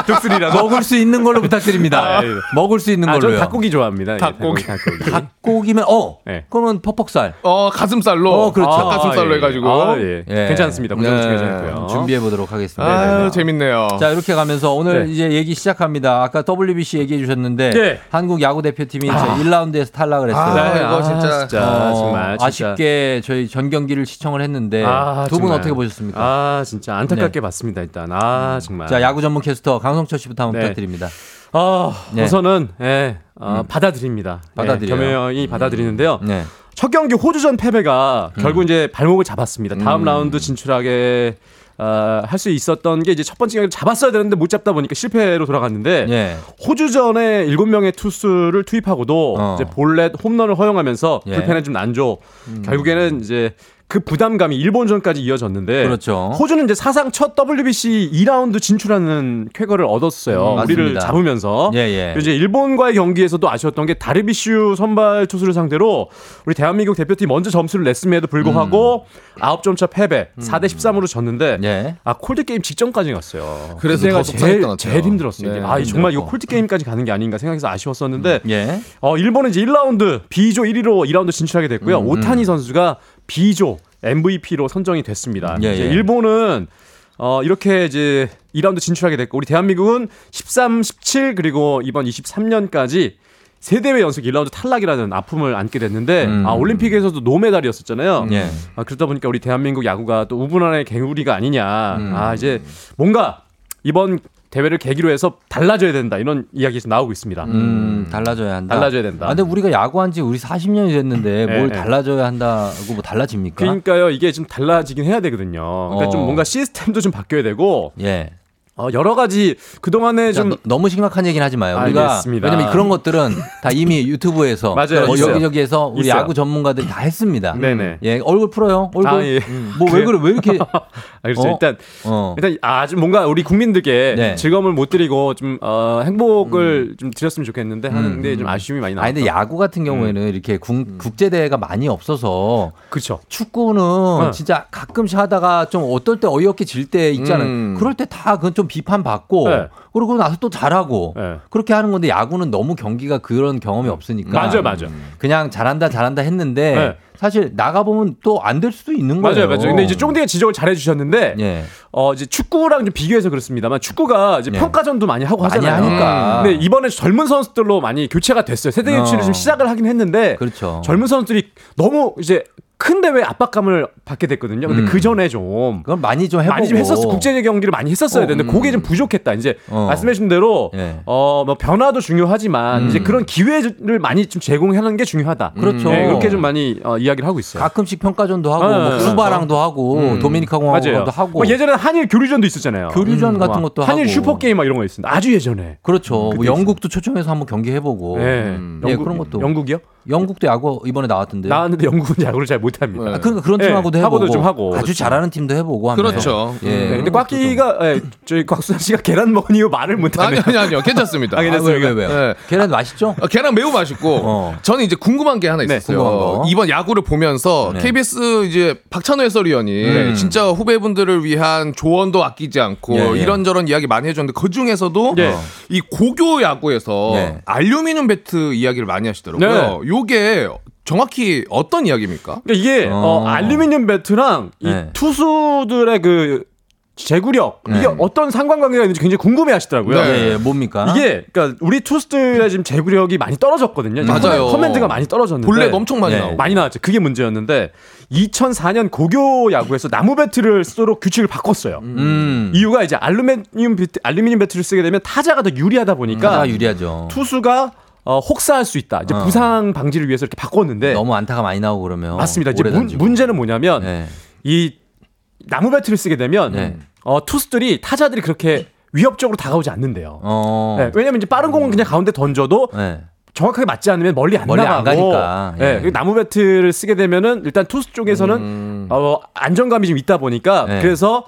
독수리라도. 먹을 수 있는 걸로 부탁드립니다. 아, 예. 먹을 수 있는 아, 걸로요. 저는 닭고기 좋아합니다. 예, 닭고기. 닭고기. 닭고기면 어. 네. 그러면 퍽퍽살. 어 가슴살로 어, 그렇죠. 가슴살로 아, 예. 해가지고 아, 예. 예. 괜찮습니다. 무조건 네. 괜찮고요. 준비해 보도록 하겠습니다. 아유 재밌네요. 자 이렇게 가면서 오늘 네. 이제 얘기 시작합니다. 아까 WBC 얘기해 주셨는데 네. 한국 야구 대표팀이 저 1라운드에서 탈락을 했어요. 아, 네, 이거 진짜. 진짜 어, 정말 진짜. 아쉽게 저희 전 경기를 시청을 했는데 아, 두 분. 어떻게 보셨습니까? 아, 진짜 안타깝게 봤습니다. 일단. 아, 정말. 자 야구 전문 캐스터 강성철 씨부터 한번 네. 부탁드립니다. 아, 네. 우선은 예, 어, 받아들입니다. 받아들여요. 예, 겸허히 받아들이는데요. 네. 첫 경기 호주전 패배가 음. 결국 이제 발목을 잡았습니다. 다음 라운드 진출하게 어, 할 수 있었던 게 이제 첫 번째 경기 잡았어야 되는데 못 잡다 보니까 실패로 돌아갔는데 예. 호주전에 일곱 명의 투수를 투입하고도 어. 이제 볼넷 홈런을 허용하면서 예. 음. 불펜에 좀 난조. 결국에는 이제 그 부담감이 일본전까지 이어졌는데 그렇죠. 호주는 이제 사상 첫 WBC 2라운드 진출하는 쾌거를 얻었어요. 음, 우리를 맞습니다. 잡으면서 예, 예. 그리고 이제 일본과의 경기에서도 아쉬웠던 게 다르비슈 선발 투수를 상대로 우리 대한민국 대표팀 먼저 점수를 냈음에도 불구하고 9점 차 패배 4대 13으로 졌는데 음. 예. 아 콜드 게임 직전까지 갔어요. 그래서 그때가 더 제일. 제일 힘들었어요. 네, 아, 이 정말 이거. 콜드 게임까지 가는 게 아닌가 생각해서 아쉬웠었는데 예. 어, 일본은 이제 1라운드 B조 1위로 2라운드 진출하게 됐고요. 음, 오타니 선수가 B조 MVP로 선정이 됐습니다. 예, 이제 예. 일본은 어, 이렇게 이제 2라운드 진출하게 됐고 우리 대한민국은 13, 17 그리고 이번 23년까지 세 대회 연속 1라운드 탈락이라는 아픔을 안게 됐는데 음. 아, 올림픽에서도 노메달이었었잖아요. 예. 아, 그러다 보니까 우리 대한민국 야구가 또 우분한의 개구리가 아니냐. 음. 아, 이제 뭔가 이번 대회를 계기로 해서 달라져야 된다. 이런 이야기가 지금 나오고 있습니다. 음, 달라져야 한다. 달라져야 된다. 아, 근데 우리가 야구한 지 우리 40년이 됐는데 네, 뭘 네. 달라져야 한다고 뭐 달라집니까? 그러니까요, 이게 좀 달라지긴 해야 되거든요. 그러니까 어. 좀 뭔가 시스템도 좀 바뀌어야 되고, 예. 어, 여러 가지 그동안에 자, 좀 너- 너무 심각한 얘기는 하지 마요. 우리가 알겠습니다. 왜냐면 그런 것들은 다 이미 유튜브에서 맞아요, 뭐 있어요. 여기저기에서 우리 있어요. 야구 전문가들이 다 했습니다. 네네. 예, 얼굴 풀어요. 얼굴. 아, 예. 뭐왜 그래? 왜 이렇게 아, 그렇죠. 어? 일단 어. 일단 아주 뭔가 우리 국민들께 네. 즐거움을 못 드리고 좀 어, 행복을 좀 드렸으면 좋겠는데 하는데 좀 아쉬움이 많이 나요. 아니 근데 야구 같은 경우에는 이렇게 국, 국제 대회가 많이 없어서 그렇죠. 축구는 네. 진짜 가끔씩 하다가 좀 어떨 때 어이없게 질 때 있잖아요. 음. 그럴 때 다 그건 좀 비판 받고 네. 그러고 나서 또 잘하고 네. 그렇게 하는 건데 야구는 너무 경기가 그런 경험이 없으니까 맞아요, 맞아요. 그냥 잘한다 잘한다 했는데 네. 사실 나가 보면 또 안 될 수도 있는 거예요. 맞아요, 맞아요. 근데 이제 쫑디가 지적을 잘 해 주셨는데, 예. 어, 이제 축구랑 좀 비교해서 그렇습니다만, 축구가 이제 예. 평가전도 많이 하고 많이 하잖아요. 하니까. 근데 이번에 젊은 선수들로 많이 교체가 됐어요. 세대 교체를 어. 좀 시작을 하긴 했는데, 그렇죠. 젊은 선수들이 너무 이제 큰 대회 압박감을 받게 됐거든요. 근데 음. 그 전에 좀 그건 많이 좀 해보고 많이 좀 했었어. 국제 경기를 많이 했었어야 어, 되는데 음. 그게 좀 부족했다. 이제 어. 말씀해주신 대로 예. 어뭐 변화도 중요하지만 음. 이제 그런 기회를 많이 좀 제공하는 게 중요하다. 그렇죠. 네, 그렇게 좀 많이 어, 이야기를 하고 있어요. 가끔씩 평가전도 하고 네, 뭐 그렇죠. 쿠바랑도 하고 음. 도미니카. 공화국도 하고 뭐 예전에 한일 교류전도 있었잖아요. 교류전 음, 같은 막 것도 한일 하고. 슈퍼 게임 막 이런 거 있습니다. 아주 예전에. 그렇죠. 뭐 그때 영국도 초청해서 한번 경기 해보고. 네. 음. 예, 영국, 그런 것도. 영국이요? 영국도 야구 이번에 나왔던데. 나왔는데 영국은 야구를 잘 못합니다. 아, 그러니까 그런 네, 팀하고도 해보고. 하고도 좀 하고. 아주 잘하는 팀도 해보고 하면서. 그렇죠. 예. 네, 근데 꽉기가 예, 저희 곽수산 씨가 계란 먹은 이후 말을 아니 못하네요. 아니 아니요 괜찮습니다. 아, 좀- 괜찮습니까? 왜, 왜, 왜? 네. 계란 맛있죠? 아, 계란 매우 맛있고 어. 저는 이제 궁금한 게 하나 네, 있었어요. 궁금한 거. 이번 야구를 보면서 네. KBS 이제 박찬호 해설위원이 음. 진짜 후배분들을 위한 조언도 아끼지 않고 예, 예. 이런저런 이야기 많이 해줬는데 그 중에서도 예. 이 고교 야구에서 네. 알루미늄 배트 이야기를 많이 하시더라고요. 요게 정확히 어떤 이야기입니까? 그러니까 이게 어. 어, 알루미늄 배트랑 이 네. 투수들의 그 제구력 이게 네. 어떤 상관관계가 있는지 굉장히 궁금해하시더라고요. 네. 예, 뭡니까? 이게 그러니까 우리 투수들의 지금 제구력이 많이 떨어졌거든요. 맞아요. comman- command가 많이 떨어졌는데 볼넷 엄청 많이 네, 나오고. 많이 나왔죠. 그게 문제였는데 2004년 고교 야구에서 나무 배트를 쓰도록 규칙을 바꿨어요. 음. 이유가 이제 알루미늄 배트, 알루미늄 배트를 쓰게 되면 타자가 더 유리하다 보니까 타자가 유리하죠. 투수가 어, 혹사할 수 있다. 이제 어. 부상 방지를 위해서 이렇게 바꿨는데 너무 안타가 많이 나오고 그러면 네. 맞습니다. 이제 문. 문제는 뭐냐면 네. 이 나무 배트를 쓰게 되면 네. 어, 투수들이 타자들이 그렇게 위협적으로 다가오지 않는데요. 어. 네, 왜냐면 이제 빠른 공은 그냥 가운데 던져도 네. 정확하게 맞지 않으면 멀리 안 멀리 나가고 안 가니까. 예. 예. 그리고 나무 배트를 쓰게 되면은 일단 투수 쪽에서는 음. 어, 안정감이 좀 있다 보니까 네. 그래서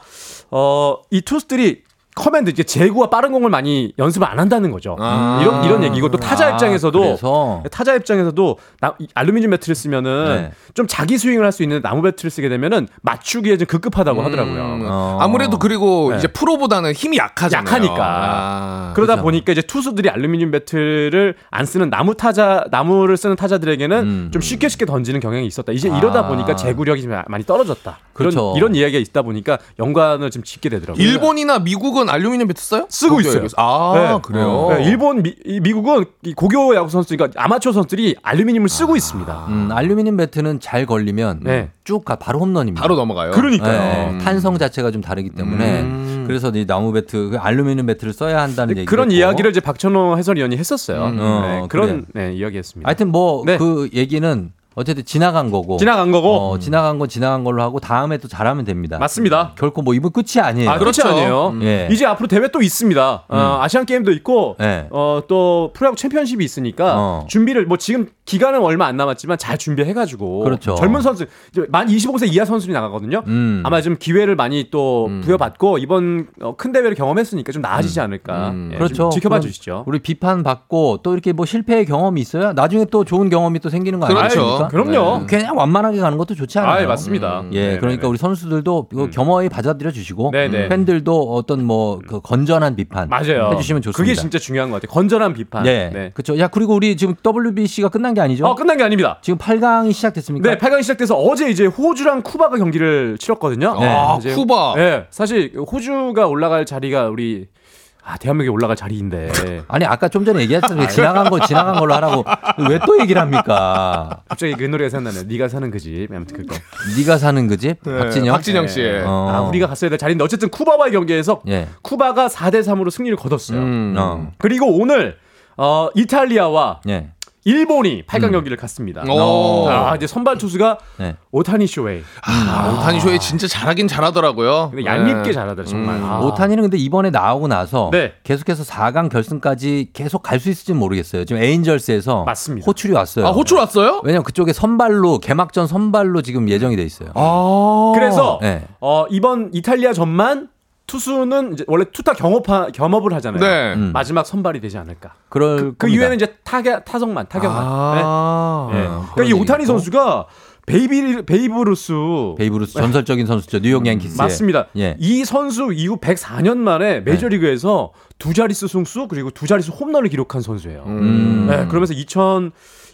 어, 이 투수들이 command 이제 제구와 빠른 공을 많이 연습을 안 한다는 거죠. 아. 이런 이런 얘기고 또 타자 아, 입장에서도 그래서 타자 입장에서도 나- 이 알루미늄 배트를 쓰면은 네. 좀 자기 스윙을 할 수 있는 나무 배트를 쓰게 되면은 맞추기에 좀 급급하다고 음. 하더라고요. 어. 아무래도 그리고 네. 이제 프로보다는 힘이 약하잖아요. 약하니까. 아. 그러다 그렇죠. 보니까 이제 투수들이 알루미늄 배트를 안 쓰는 나무 타자 나무를 쓰는 타자들에게는 음. 좀 쉽게 쉽게 던지는 경향이 있었다. 이제 이러다 아. 보니까 제구력이 좀 많이 떨어졌다. 그렇죠. 이런, 이런 이야기가 있다 보니까 연관을 좀 짓게 되더라고요. 일본이나 미국은 알루미늄 배트 써요? 쓰고 있어요. 아 네. 그래요. 네, 일본 미, 이 미국은 이 고교 야구 선수 그러니까 아마추어 선수들이 알루미늄을 쓰고 있습니다. 음, 알루미늄 배트는 잘 걸리면 네. 쭉 가, 바로 홈런입니다. 바로 넘어가요. 그러니까요. 네, 탄성 자체가 좀 다르기 때문에 음. 그래서 이 나무 배트, 그 알루미늄 배트를 써야 한다는 얘기. 그런 이야기를 이제 박찬호 해설위원이 했었어요. 음. 네, 어, 그런 네, 이야기했습니다. 하여튼 뭐 네. 그 얘기는 어쨌든 지나간 거고. 지나간 거고 어, 지나간 건 지나간 걸로 하고 다음에 또 잘하면 됩니다. 맞습니다. 결코 뭐 이번 끝이 아니에요. 아, 그렇지 그렇죠. 아니에요. 음. 예. 이제 앞으로 대회 또 있습니다. 어, 아시안 게임도 있고, 예. 어, 또 프로야구 챔피언십이 있으니까 어. 준비를 뭐 지금 기간은 얼마 안 남았지만 잘 준비해가지고 그렇죠. 젊은 선수 이제 만 25세 이하 선수들이 나가거든요. 음. 아마 좀 기회를 많이 또 부여받고 이번 어, 큰 대회를 경험했으니까 좀 나아지지 않을까. 음. 예, 좀 그렇죠. 지켜봐 주시죠. 우리 비판 받고 또 이렇게 뭐 실패의 경험이 있어야 나중에 또 좋은 경험이 또 생기는 거 그렇죠. 아닙니까? 그럼요. 그냥 완만하게 가는 것도 좋지 않아요. 아, 맞습니다. 음. 예, 네네네. 그러니까 우리 선수들도 이거 겸허히 받아들여 주시고 네네. 팬들도 어떤 뭐 그 건전한 비판 맞아요. 해주시면 좋습니다. 그게 진짜 중요한 것 같아요. 건전한 비판. 예, 네. 그렇죠. 야 그리고 우리 지금 WBC가 끝난 게 아니죠? 어, 끝난 게 아닙니다. 지금 8강이 시작됐습니까? 네, 8강 시작돼서 어제 이제 호주랑 쿠바가 경기를 치렀거든요. 네. 아 이제 쿠바. 네, 사실 호주가 올라갈 자리가 우리 아, 대한민국이 올라갈 자리인데 아니 아까 좀 전에 얘기했잖아요. 지나간 거 지나간 걸로 하라고 왜 또 얘기를 합니까? 갑자기 그 노래가 생각나네. 네가 사는 그 집. 아무튼 그거. 네가 사는 그 집? 박진영. 박진영 씨. 어. 아, 우리가 갔어야 될 자리인데 어쨌든 쿠바와의 경기에서 예. 쿠바가 4대 3으로 승리를 거뒀어요. 음. 어. 그리고 오늘 어, 이탈리아와 예. 일본이 8강 경기를 갔습니다. 오. 아, 이제 선발 투수가 네. 오타니 쇼웨이. 아, 오타니 쇼에 진짜 잘하긴 잘하더라고요. 근데 얄밉게 네. 잘하더라 정말. 음. 아. 오타니는 근데 이번에 나오고 나서 네. 계속해서 4강 결승까지 계속 갈 수 있을지 는 모르겠어요. 지금 에인절스에서 맞습니다. 호출이 왔어요. 아 호출 왔어요? 왜냐면 그쪽에 선발로 개막전 선발로 지금 예정이 돼 있어요. 아. 그래서 네. 어, 이번 이탈리아 전만 투수는 이제 원래 투타 경업하, 겸업을 하잖아요. 네. 음. 마지막 선발이 되지 않을까. 그럴 그, 그. 이후에는 이제 타격 타석만 타격만. 아. 네. 네. 그런 그러니까 이 오타니. 선수가 베이비 베이브 루스 베이브 루스 전설적인 선수죠. 뉴욕 양키스. 맞습니다. 예. 이 선수 이후 104년 만에 메이저리그에서 두 자릿수 승수 그리고 두 자릿수 홈런을 기록한 선수예요. 음. 네, 그러면서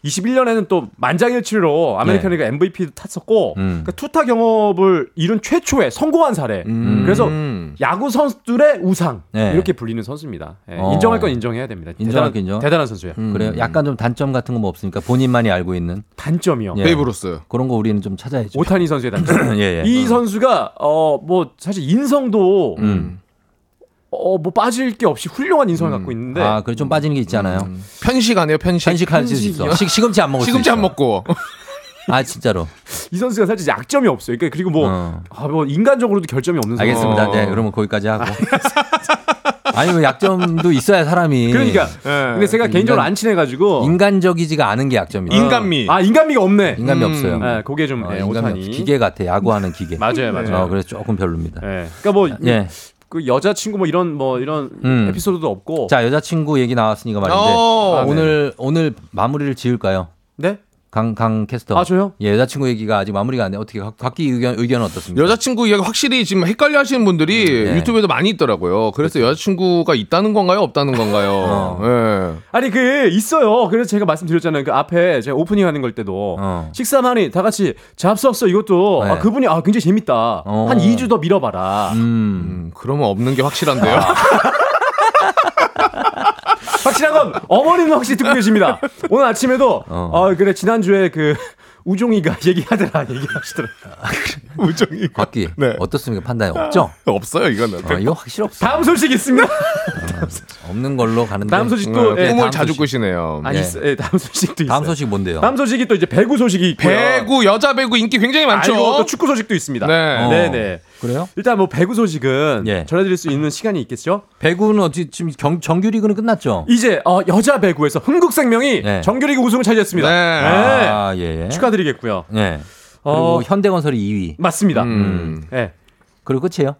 2021년에는 또 만장일치로 아메리칸 리그 MVP도 탔었고 음. 그러니까 투타 겸업을 이룬 최초의 성공한 사례. 음. 그래서 야구 선수들의 우상 네. 이렇게 불리는 선수입니다. 예, 어. 인정할 건 인정해야 됩니다. 인정할 대단한, 건 인정. 대단한 선수예요. 음. 그래요. 약간 좀 단점 같은 거 뭐 없습니까? 본인만이 알고 있는 단점이요. 예. 베이브루스. 그런 거 우리는 좀 찾아야죠. 오타니 선수의 단점. 예, 예. 이 선수가 어 뭐 사실 인성도 음. 어 뭐 빠질 게 없이 훌륭한 인성을 갖고 있는데 아, 그래 좀 빠지는 게 있잖아요. 편식 아니에요 편식. 편식할 수 있어. 시, 시금치 안 먹을 수 시금치 있어. 안 먹고. 아, 진짜로. 이 선수가 사실 약점이 없어요. 그러니까 그리고 뭐, 어. 아, 뭐 인간적으로도 결점이 없는 선수. 알겠습니다. 어. 네, 그러면 거기까지 하고. 아니, 뭐 약점도 있어야 사람이. 그러니까. 예. 근데 제가 개인적으로 인간- 안 친해가지고 인간적이지가 않은 게 약점이에요. 인간미. 아 인간미가 없네. 인간미 음. 없어요. 네, 그게 좀 어, 네, 인간미. 없어. 기계 같아. 야구하는 기계. 맞아요, 맞아요. 어, 그래서 조금 별로입니다. 네. 그러니까 뭐 예. 그 여자친구 뭐 이런 뭐 이런 음. 에피소드도 없고. 자, 여자친구 얘기 나왔으니까 말인데. 어. 아, 네. 오늘, 오늘 마무리를 지을까요? 네? 강, 강 캐스터. 아, 저요? 예, 여자친구 얘기가 아직 마무리가 안 돼. 어떻게, 각- 각기 의견, 의견은 어떻습니까? 여자친구 이야기 확실히 지금 헷갈려 하시는 분들이 네. 유튜브에도 많이 있더라고요. 그래서 여자친구가 있다는 건가요? 없다는 건가요? 예. 아니 그 있어요. 그래서 제가 말씀드렸잖아요. 그 앞에 제가 오프닝 하는 걸 때도 식사만이 다 같이 잡수었어 이것도 네. 아, 그분이 아 굉장히 재밌다. 한 2주 더 밀어봐라. 음. 그러면 없는 게 확실한데요. 건 어머니는 확실히 듣고 계십니다. 오늘 아침에도 어, 그래 지난주에 그 우종이가 얘기하더라 얘기하시더라고요. 우정이. 곽기. 어떻습니까? 판단이 없죠? 없어요, 이거는. 어, 이거 확실히 없어. 다음 소식 있습니다. 없는 걸로 가는데. 다음 소식도 예, 꿈을 다음 자주 소식. 꾸시네요. 아니 있어, 예, 다음 소식도 있어요. 다음 소식 뭔데요? 다음 소식이 또 이제 배구 소식이 있고요. 배구 여자 배구 인기 굉장히 많죠. 아이고, 또 축구 소식도 있습니다. 네. 네, 네. 그래요? 일단 뭐 배구 소식은 예. 전해드릴 수 있는 시간이 있겠죠? 배구는 어찌 지금 경, 정규리그는 끝났죠? 이제 어, 여자 배구에서 흥국생명이 네. 정규리그 우승을 차지했습니다. 네. 아, 예. 축하드리겠고요. 네. 그리고 어, 현대건설이 2위. 맞습니다. 음. 네. 그리고 끝이에요.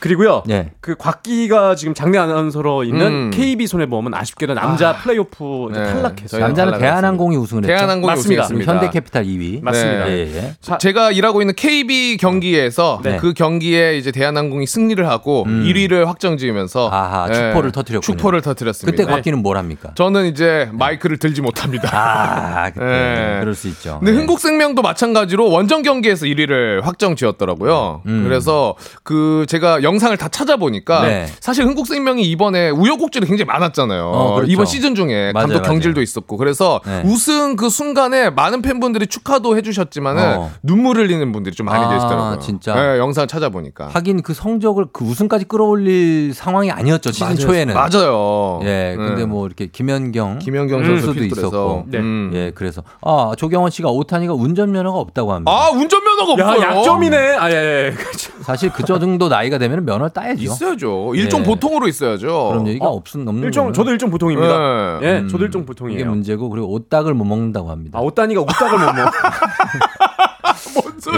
그리고요. 네. 그 곽기가 지금 장내 아나운서로 있는 음. KB 손해보험은 아쉽게도 남자 플레이오프 이제 네. 탈락했어요. 저희는 남자는. 대한항공이 우승을 했죠. 대한항공이 맞습니다. 우승했습니다. 현대캐피탈 2위. 맞습니다. 네. 예, 예. 자, 제가 일하고 있는 KB 경기에서 네. 그 경기에 이제 대한항공이 승리를 하고 음. 1위를 확정지으면서 아하, 네, 축포를 터뜨렸군요. 축포를 터뜨렸습니다. 그때 곽기는 뭘 합니까? 저는 이제 마이크를 들지 못합니다. 아, 그때. 네. 그럴 수 있죠. 근데 네. 흥국생명도 마찬가지로 원정 경기에서 1위를 확정 지었더라고요. 음. 그래서 그 제가 영상을 다 찾아보니까 네. 사실 흥국생명이 이번에 우여곡절이 굉장히 많았잖아요. 어, 그렇죠. 이번 시즌 중에 맞아요, 감독 맞아요. 경질도 있었고 그래서 네. 우승 그 순간에 많은 팬분들이 축하도 해주셨지만은 어. 눈물 흘리는 분들이 좀 많이 아, 계시더라고요. 진짜? 네, 영상 찾아보니까. 하긴 그 성적을 그 우승까지 끌어올릴 상황이 아니었죠. 시즌 맞아요. 초에는. 맞아요. 예, 근데 네. 뭐 이렇게 김연경, 김연경 선수도. 있었고, 네. 음. 예, 그래서 아 조경원 씨가 오타니가 운전면허가 없다고 합니다. 아 운전면허가 야, 없어요. 약점이네. 아, 예, 예. 그렇죠. 사실 그 정도 나이가 되면 면허를 따야죠. 있어야죠. 일종 예. 보통으로 있어야죠. 그런 얘기가 어, 없은 없는 일종, 거는 저도 일종 보통입니다. 네. 예, 음, 저도 일종 이게 보통이에요. 문제고 그리고 옷닭을 못 먹는다고 합니다. 아, 옷단이가 옷닭을 못 먹어.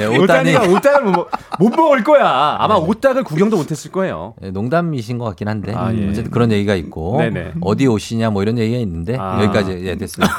예, 옷단이 옷단이가 옷닭을 못, 먹, 못 먹을 거야. 아마 옷닭을 구경도 못 했을 거예요. 예, 농담이신 것 같긴 한데 아, 예. 어쨌든 그런 얘기가 있고 네네. 어디 옷이냐 뭐 이런 얘기가 있는데 아. 여기까지 예, 됐습니다.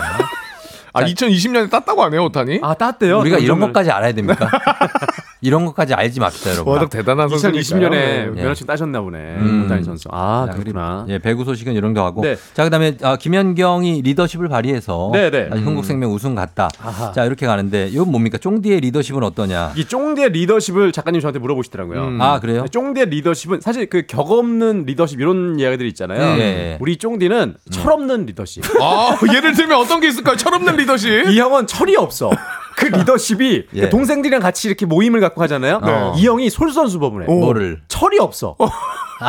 아 2020년에 땄다고 하네요, 오타니. 아, 땄대요. 우리가 이런. 것까지 알아야 됩니까? 이런 것까지 알지 맙시다, 여러분. 워낙 대단한 선수니까요. 2020년에 네. 면허증 따셨나 보네. 음. 오다니 선수. 아, 자, 그렇구나. 예, 배구 소식은 이런 거 하고. 네. 자, 그다음에 아, 김연경이 리더십을 발휘해서 네, 네. 흥국생명 우승 갔다. 아하. 자, 이렇게 가는데 이건 뭡니까? 쫑디의 리더십은 어떠냐? 이 쫑디의 리더십을 작가님 저한테 물어보시더라고요. 음. 아, 그래요? 쫑디의 리더십은 사실 그 격 없는 리더십 이런 이야기들이 있잖아요. 예, 예. 우리 쫑디는 철 없는 리더십. 아, 예를 들면 어떤 게 있을까요? 철없는 리더십. 이 형은 철이 없어. 그 리더십이 예. 동생들이랑 같이 이렇게 모임을 갖고 하잖아요. 네. 이 형이 솔선수범을 해. 뭐를? 철이 없어.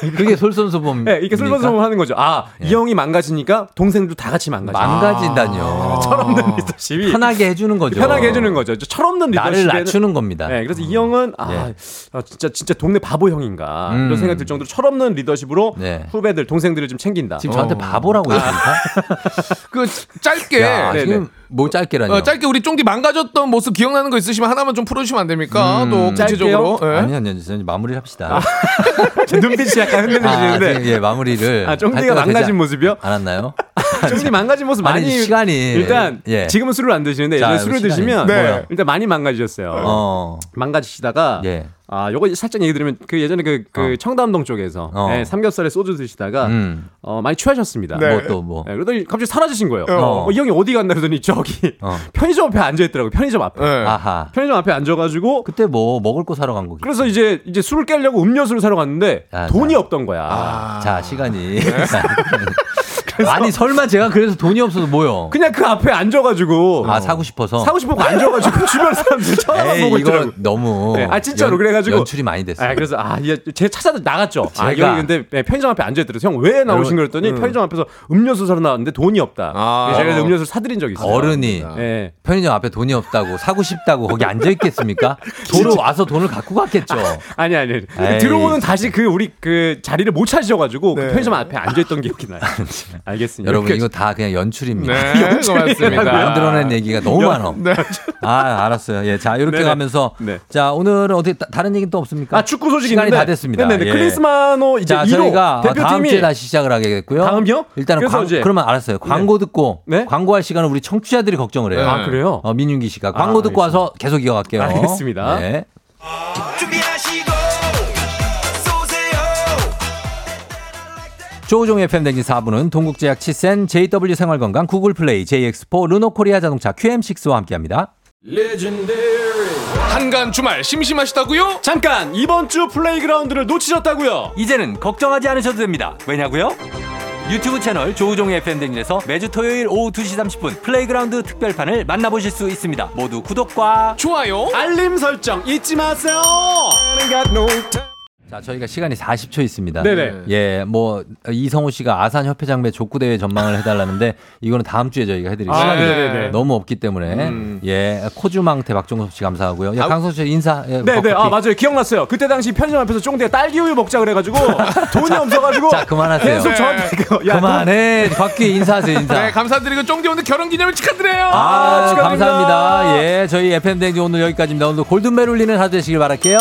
그게 솔선수범. 네, 이게 솔선수범 하는 거죠. 아, 이 형이 망가지니까 동생들도 다 같이 망가져. 망가진다뇨. 철없는 리더십이 편하게 해주는 거죠. 편하게 해주는 거죠. 저 철없는 나를 리더십에는 낮추는 겁니다. 네, 그래서 이 형은 아, 예. 아, 진짜 진짜 동네 바보 형인가 음. 이런 생각 들 정도로 철없는 리더십으로 네. 후배들 동생들을 좀 챙긴다. 지금 저한테 바보라고 했습니까? 그 짧게 야, 네네. 지금 뭐 짧게라뇨? 어, 짧게 우리 쫑디 망가졌던 모습 기억나는 거 있으시면 하나만 좀 풀어주시면 안 됩니까? 음, 또 구체적으로. 예. 아니요, 아니요, 저는 마무리를 합시다. 제 눈빛이 약간 아, 흔들리시는데 지금 예, 마무리를. 아, 할 쫑디가 망가진 모습이요? 않았나요? 쫑디 망가진 모습 아니, 많이 시간이 일단 예. 지금은 술을 안 드시는데 자, 예전에 술을 시간이. 드시면 네. 일단 많이 망가지셨어요. 어. 망가지시다가 예. 아, 요거 살짝 얘기 드리면 그 예전에 그, 그 어. 청담동 쪽에서 어. 예, 삼겹살에 소주 드시다가 음. 어, 많이 취하셨습니다. 네. 뭐 또 뭐. 예, 그러더니 갑자기 사라지신 거예요. 어. 어, 이 형이 어디 갔나 그러더니 저기 어. 편의점 앞에 앉아 있더라고요. 편의점 앞에. 예. 아하. 편의점 앞에 앉아 가지고 그때 뭐 먹을 거 사러 간 거겠지. 그래서 이제 이제 술을 깨려고 음료수를 사러 갔는데 야, 돈이 자. 없던 거야. 아, 자, 시간이. 아니, 설마 제가 그래서 돈이 없어서 뭐요? 그냥 그 앞에 앉아가지고 아, 사고 싶어서? 사고 싶고 앉아가지고 주변 사람들 쳐다보고 있더라고. 너무. 네, 아 진짜로 연- 그래가지고 연출이 많이 됐어요. 아, 그래서 아, 이제 제 찾아서 나갔죠. 아, 제가- 여기 근데 네, 편의점 앞에 앉아 있더라고요. 형왜 나오신 거 그랬더니 편의점 앞에서 음료수 사러 나왔는데 돈이 없다. 아. 그래서 제가 그래서 음료수 사드린 적이 있어요. 어른이 네. 편의점 앞에 돈이 없다고 사고 싶다고 거기 앉아 있겠습니까? 도로 와서 돈을 갖고 갔겠죠. 아니 아니. 아니. 에이. 들어오는 다시 그 우리 그 자리를 못 찾으셔가지고 그 네. 편의점 앞에 앉아 있던 기억이 나요. 알겠습니다. 여러분. 이거 다 그냥 연출입니다. 네, 고맙습니다. 만들어낸 얘기가 너무 많아. 네. 아, 알았어요. 예, 자 이렇게 네네. 가면서 네. 자 오늘은 어떻게 따- 다른 얘기는 또 없습니까? 아 축구 소식이 시간이 있는데 다 됐습니다. 네네네. 예. 크리스마노 이제 자 2호 저희가 다음 대표팀이 주에 다시 시작을 하겠고요. 다음이요? 일단은 광, 이제- 그러면 알았어요. 광고 듣고 광고할 시간을 우리 청취자들이 걱정을 해요. 네. 아, 그래요? 어, 민윤기 씨가 광고 아, 듣고 와서 계속 이어갈게요. 알겠습니다. 네. 조우종 FM 댕진 4부는 동국제약 치센, JW 생활건강, 구글플레이, JX4, 르노코리아 자동차, QM6와 함께합니다. 한가한 주말 심심하시다고요? 잠깐 이번 주 플레이그라운드를 놓치셨다고요? 이제는 걱정하지 않으셔도 됩니다. 왜냐고요? 유튜브 채널 조우종의 FM댕진에서 매주 토요일 오후 2시 30분 플레이그라운드 특별판을 만나보실 수 있습니다. 모두 구독과 좋아요. 알림 설정 잊지 마세요. 자, 저희가 시간이 40초 있습니다. 네네. 예, 뭐 이성호 씨가 아산 협회장배 족구 대회 전망을 해달라는데 이거는 다음 주에 저희가 해드릴 아, 시간이 네네네. 너무 없기 때문에 음. 예 코주망태 박종섭 씨 감사하고요. 야, 아, 강성 씨 인사. 예, 네네 벅벅히. 아 맞아요 기억났어요 그때 당시 편의점 앞에서 쫑대가 딸기 우유 먹자 그래가지고 돈이 없어가지고 자, 그만하세요. 계속 저한테 그거, 야, 그만해. 곽규 인사하세요 인사. 네, 감사드리고 쫑디 오늘 결혼 기념일 축하드려요. 아, 축하드립니다. 감사합니다. 예, 저희 FM 댕지 오늘 여기까지입니다. 오늘도 골든벨 울리는 하루 되시길 바랄게요.